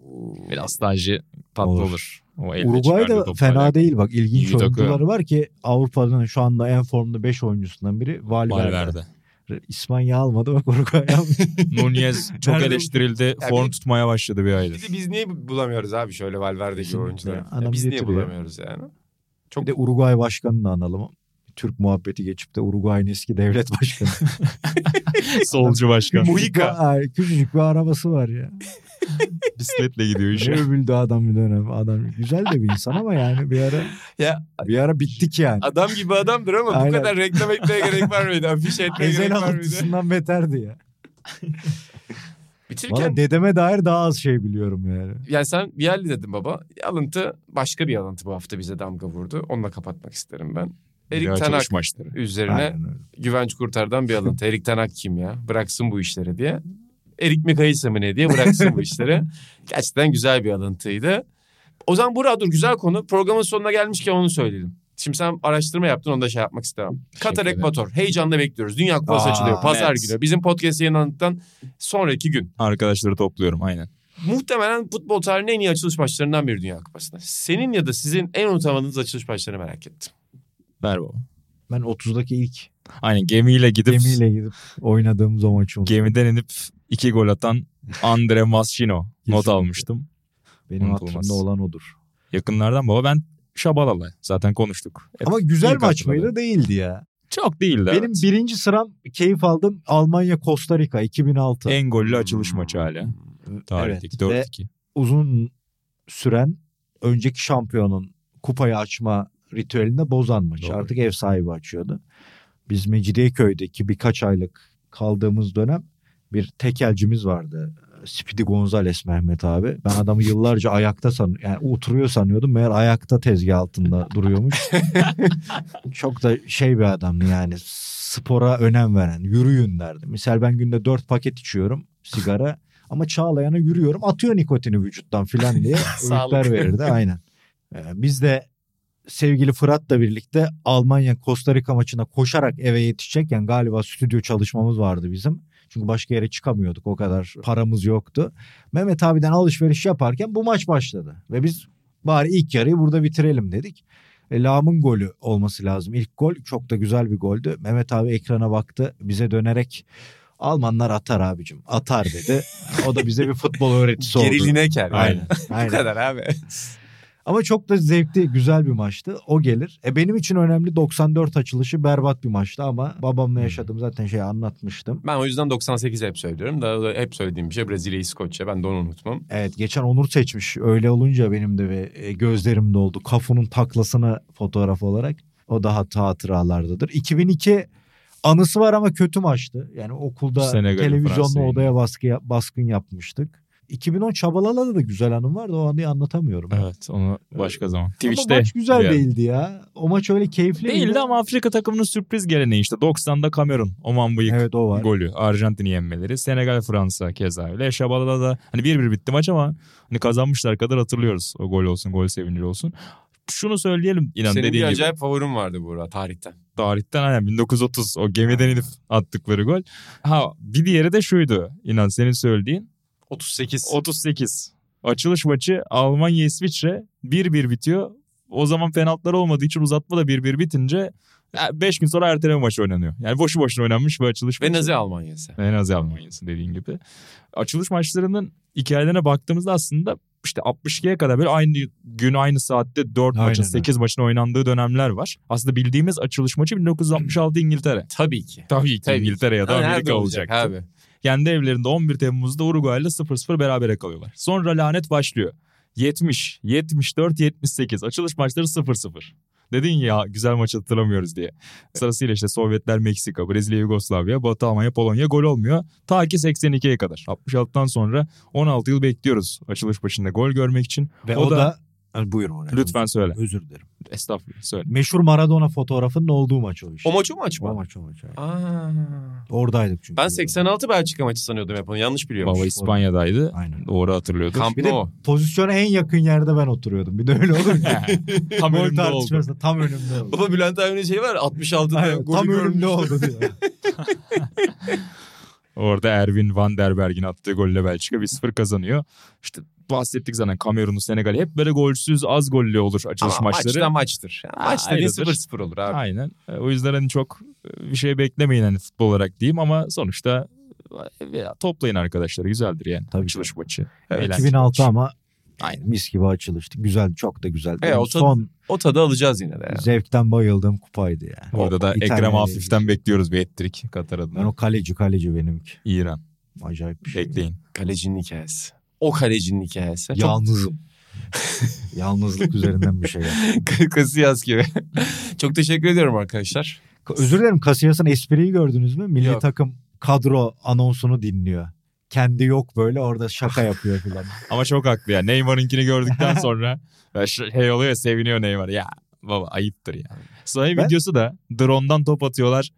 Biraz tajı tatlı Olur. olur. O elle Uruguay çıkardığı da topla fena alakalı. değil bak ilginç İyi oyuncuları var ki Avrupa'nın şu anda en formda 5 oyuncusundan biri Valverde. Valverde. İspanya almadı bak Uruguay almadı. [laughs] Nunez çok Nerede- eleştirildi. Ya Form bir- tutmaya başladı bir Bir aydır. de biz niye bulamıyoruz abi şöyle Valverde gibi oyuncuları? Ya Adam biz niye bulamıyoruz yani? Çok Bir de Uruguay başkanını da analım. Türk muhabbeti geçip de Uruguay'ın eski devlet [laughs] başkanı. [laughs] Solcu başkan. Muhika. Küçücük bir arabası var ya. [laughs] Bisikletle gidiyor işe. övüldü adam bir dönem. Adam güzel de bir insan ama yani bir ara ya bir ara bittik yani. adam gibi adamdır ama bu Aynen. kadar reklam etmeye gerek var mıydı? Afiş etmeye Ezel gerek var mıydı? alıntısından beterdi ya. Bitirirken Valla dedeme dair daha az şey biliyorum yani. yani sen Vialli dedin baba. Alıntı başka bir alıntı bu hafta bize damga vurdu. Onunla kapatmak isterim ben. Erik Tanak üzerine Aynen öyle. Güvenç Kurtar'dan bir alıntı. [laughs] Erik Tanak kim ya? Bıraksın bu işleri diye. Erik mi Kayısı mı ne diye bıraksın bu [laughs] işleri. Gerçekten güzel bir alıntıydı. O zaman Burak dur güzel konu. Programın sonuna gelmişken onu söyleyelim. Şimdi sen araştırma yaptın onu da şey yapmak istemem. Katar. Ekvator heyecanla bekliyoruz. Dünya Kupası Aa, açılıyor pazar evet. günü. Bizim podcast yayınlandıktan sonraki gün. Arkadaşları topluyorum aynen. Muhtemelen futbol tarihinin en iyi açılış maçlarından biri Dünya Kupası'nda. Senin ya da sizin en unutamadığınız açılış maçlarını merak ettim. Ver baba. Ben 30'daki ilk Aynen gemiyle gidip gemiyle gidip oynadığımız o maçı unuttum. gemiden inip iki gol atan Andre Maschino not almıştım. Benim unutulmaz. aklımda olan odur. Yakınlardan baba ben Şabalala zaten konuştuk. Hep Ama güzel maç mıydı? Değildi ya. Çok değildi. Benim evet. birinci sıram keyif aldım Almanya Costa Rica 2006. en gollü açılış maçı hala. Tarihteki Evet, ve 4-2. uzun süren önceki şampiyonun kupayı açma ritüelini bozan maç. Doğru. Artık ev sahibi açıyordu. Biz Mecidiyeköy'deki birkaç aylık kaldığımız dönem bir tekelcimiz vardı. Speedy Gonzales Mehmet abi. Ben adamı yıllarca ayakta san yani oturuyor sanıyordum. Meğer ayakta tezgah altında [laughs] duruyormuş. Çok da şey bir adamdı yani spora önem veren. Yürüyün derdi. Misal ben günde dört paket içiyorum sigara. Ama Çağlayan'a yürüyorum atıyor nikotini vücuttan filan diye [laughs] öğütler verirdi aynen. Ee, biz de sevgili Fırat'la birlikte Almanya Costa Rica maçına koşarak eve yetişecekken galiba stüdyo çalışmamız vardı bizim. Çünkü başka yere çıkamıyorduk o kadar paramız yoktu. Mehmet abiden alışveriş yaparken bu maç başladı. Ve biz bari ilk yarıyı burada bitirelim dedik. E, Lam'ın golü olması lazım. İlk gol çok da güzel bir goldü. Mehmet abi ekrana baktı bize dönerek Almanlar atar abicim atar dedi. O da bize bir futbol öğretisi [laughs] oldu. Geriliğine ker. Aynen. [laughs] Bu aynen. kadar abi. Ama çok da zevkli, güzel bir maçtı. O gelir. E benim için önemli 94 açılışı berbat bir maçtı ama babamla yaşadığım zaten şeyi anlatmıştım. Ben o yüzden 98 hep söylüyorum. Daha da hep söylediğim bir şey Brezilya İskoçya. Ben de onu unutmam. Evet geçen Onur seçmiş. Öyle olunca benim de ve e, gözlerim doldu. Kafunun taklasına fotoğraf olarak. O da hatta hatıralardadır. 2002 anısı var ama kötü maçtı. Yani okulda Senegal'in televizyonlu Fransa'yı odaya baskı, baskın yapmıştık. 2010 Çabalala da güzel anım var da o anıyı anlatamıyorum. Evet onu başka zaman. Ama Twitch'te maç güzel bir ara. değildi ya. O maç öyle keyifli Değildi ama Afrika takımının sürpriz geleneği işte. 90'da Kamerun. Oman bıyık Evet o var. golü. Arjantin'i yenmeleri. Senegal Fransa keza öyle. Şabalada da hani 1-1 bitti maç ama hani kazanmışlar kadar hatırlıyoruz. O gol olsun gol sevinci olsun. şunu söyleyelim inan Senin bir dediğin gibi. acayip favorim vardı Buğra tarihten. Tarihten aynen 1930 o gemiden inip attıkları gol. Ha bir diğeri de şuydu inan senin söylediğin 38. 38. Açılış maçı Almanya İsviçre 1-1 bitiyor. O zaman penaltılar olmadığı için uzatma da 1-1 bitince 5 gün sonra erteleme maçı oynanıyor. Yani boşu boşuna oynanmış bir açılış Ve maçı. Nazi Almanya'sı. Ve Nazi Almanya'sı dediğin gibi. Açılış maçlarının hikayelerine baktığımızda aslında işte 62'ye kadar böyle aynı gün aynı saatte 4 Aynen maçın öyle. 8 maçın oynandığı dönemler var. Aslında bildiğimiz açılış maçı 1966 İngiltere. Tabii ki. Tabii ki Tabii ki. İngiltere ya da Ama Amerika olacak. Abi. Kendi evlerinde 11 Temmuz'da Uruguay'la 0-0 berabere kalıyorlar. Sonra lanet başlıyor. 70, 74, 78 açılış maçları 0-0. Dedin ya güzel maç hatırlamıyoruz diye. Sırasıyla işte Sovyetler, Meksika, Brezilya, Yugoslavya, Batı Almanya, Polonya gol olmuyor. Ta ki 82'ye kadar. 66'dan sonra 16 yıl bekliyoruz açılış başında gol görmek için. Ve O o, da- da, Hani buyur Orhan. Lütfen söyle. Özür dilerim. Estağfurullah söyle. Meşhur Maradona fotoğrafının olduğu maç o işte. O maç o maç O mı? maç o maç. evet. Aa. Oradaydık çünkü. Ben 86 Belçika maçı sanıyordum hep onu. Yanlış biliyormuş. Baba İspanya'daydı. Aynen. Doğru hatırlıyordum. Camp Bir de Nou. pozisyona en yakın yerde ben oturuyordum. Bir de öyle olur ya. [laughs] Tam önümde oldu. tam önümde oldu. Baba Bülent abinin şey var 66'da Aynen, golü tam önümde oldu diyor. [laughs] Orada Erwin van der Berg'in attığı golle Belçika 1-0 kazanıyor. İşte bahsettik zaten Kamerun'u Senegal'i hep böyle golsüz az gollü olur açılış Ama maçları. maçta maçtır. Yani Ha, maç dediğin öyledir. 0-0 olur abi. Aynen. E, O yüzden hani çok e, bir şey beklemeyin hani futbol olarak diyeyim ama sonuçta e, ya, toplayın arkadaşlar güzeldir yani Tabii açılış maçı. Evet. Eğlenceli 2006 maç. ama Aynen. mis gibi açılıştı. Güzel, çok da güzeldi. Evet, o tadı- Son O tadı alacağız yine de. Yani. zevkten bayıldığım kupaydı ya. Orada da İtalya'yla Ekrem. Hafif'ten bekliyoruz bir ettirik Katar Ben adına. o kaleci kaleci benimki. İran. Acayip bir şey. Bekleyin. Kalecinin hikayesi. O kalecinin hikayesi. Çok Yalnızım. [laughs] Yalnızlık üzerinden bir şey. yani. [laughs] Kasiyas gibi. [laughs] Çok teşekkür ediyorum arkadaşlar. Özür dilerim Casillas'ın espriyi gördünüz mü? Milli Yok. takım kadro anonsunu dinliyor. Kendi yok böyle orada şaka yapıyor filan. [laughs] Ama çok haklı ya. Neymar'ınkini gördükten [laughs] sonra şey oluyor ya seviniyor Neymar. Ya baba ayıptır ya. Sonra Ben- videosu da drone'dan top atıyorlar.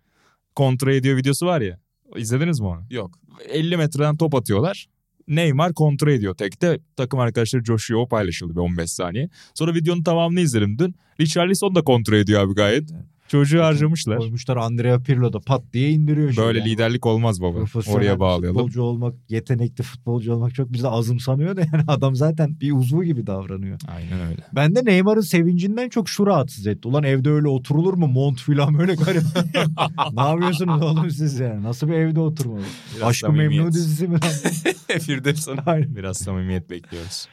Kontra ediyor videosu var ya. İzlediniz mi onu? Yok. 50 metreden top atıyorlar. Neymar kontra ediyor tekte. Takım arkadaşları coşuyor. O paylaşıldı bir 15 saniye. Sonra videonun tamamını izledim dün. Richarlison da kontra ediyor abi gayet. Çocuğu harcamışlar. Koymuşlar Andrea Pirlo da pat diye indiriyor. Böyle yani. liderlik olmaz baba. Oraya bağlayalım. Futbolcu olmak, yetenekli futbolcu olmak çok bize azımsanıyor da yani [laughs] adam zaten bir uzvu gibi davranıyor. Aynen öyle. Ben de Neymar'ın sevincinden çok şu rahatsız etti. Ulan evde öyle oturulur mu? Mont filan böyle garip. [laughs] ne yapıyorsunuz oğlum siz yani? Nasıl bir evde oturmalı? Aşkı Memnu dizisi mi? [laughs] Firdevs Hanım. Biraz samimiyet bekliyoruz.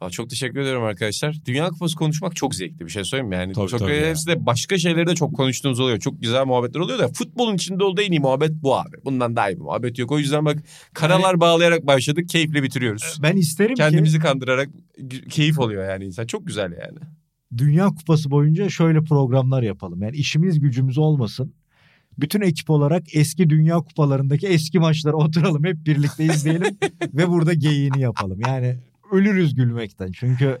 Aa, Çok teşekkür ediyorum arkadaşlar. Dünya Kupası konuşmak çok zevkli bir şey söyleyeyim mi? Yani Tabii, çok tabii ya. hepsi de başka şeyleri de çok konuştuğumuz oluyor. Çok güzel muhabbetler oluyor da futbolun içinde olduğu en iyi muhabbet bu abi. Bundan daha iyi bir muhabbet yok. O yüzden bak karalar bağlayarak başladık. Keyifle bitiriyoruz. Ben isterim ki Kendimizi kandırarak gü- keyif oluyor yani insan. Çok güzel yani. Dünya Kupası boyunca şöyle programlar yapalım. Yani işimiz gücümüz olmasın. Bütün ekip olarak eski Dünya Kupalarındaki eski maçları oturalım hep birlikte izleyelim [laughs] ve burada geyiğini yapalım. Yani ölürüz gülmekten. Çünkü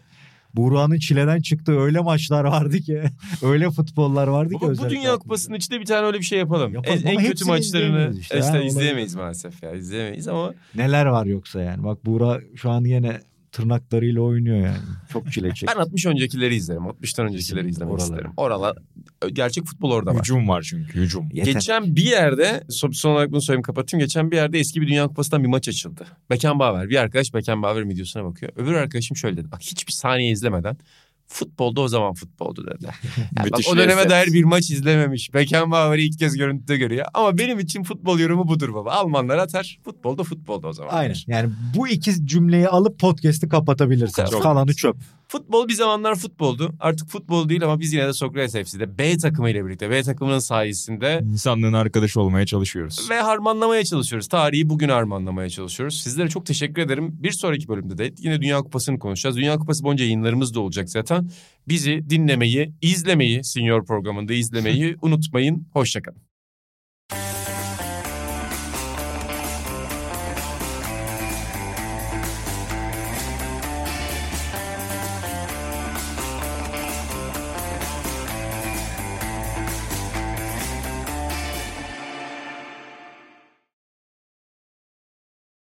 Buğra'nın çileden çıktığı öyle maçlar vardı ki, [laughs] öyle futbollar vardı ki. Bu Dünya Kupası'nın içinde bir tane öyle bir şey yapalım. Yapalım en, en kötü maçlarını işte, işte, izleyemeyiz maalesef ya. İzleyemeyiz ama Neler var yoksa yani. Bak Buğra şu an yine tırnaklarıyla oynuyor yani. Çok çile çekti. ben 60 öncekileri izlerim. 60'tan öncekileri izlemek Oraları. isterim. Oralar gerçek futbol orada var. Hücum var çünkü hücum. Yeter. Geçen bir yerde son son olarak bunu söyleyeyim kapatayım. Geçen bir yerde eski bir Dünya Kupası'ndan bir maç açıldı. Beckenbauer. Bir arkadaş Beckenbauer videosuna bakıyor. Öbür arkadaşım şöyle dedi. Bak hiçbir saniye izlemeden futbolda o zaman futboldu dedi. [laughs] Yani bak, o döneme lezzet. dair bir maç izlememiş. Beckenbauer'ı ilk kez görüntüde görüyor. Ama benim için futbol yorumu budur baba. Almanlar atar. Futbolda futbolda o zaman. Aynen. Yani bu iki cümleyi alıp podcast'i kapatabilirsiniz. Çok Kalanı çöp. Futbol bir zamanlar futboldu. Artık futbol değil ama biz yine de Sokrates FC'de B takımıyla birlikte B takımının sayesinde İnsanlığın arkadaşı olmaya çalışıyoruz. ve harmanlamaya çalışıyoruz. Tarihi bugün harmanlamaya çalışıyoruz. Sizlere çok teşekkür ederim. Bir sonraki bölümde de yine Dünya Kupası'nı konuşacağız. Dünya Kupası boyunca yayınlarımız da olacak zaten. Bizi dinlemeyi, izlemeyi, Senior programında izlemeyi [laughs] unutmayın. Hoşçakalın.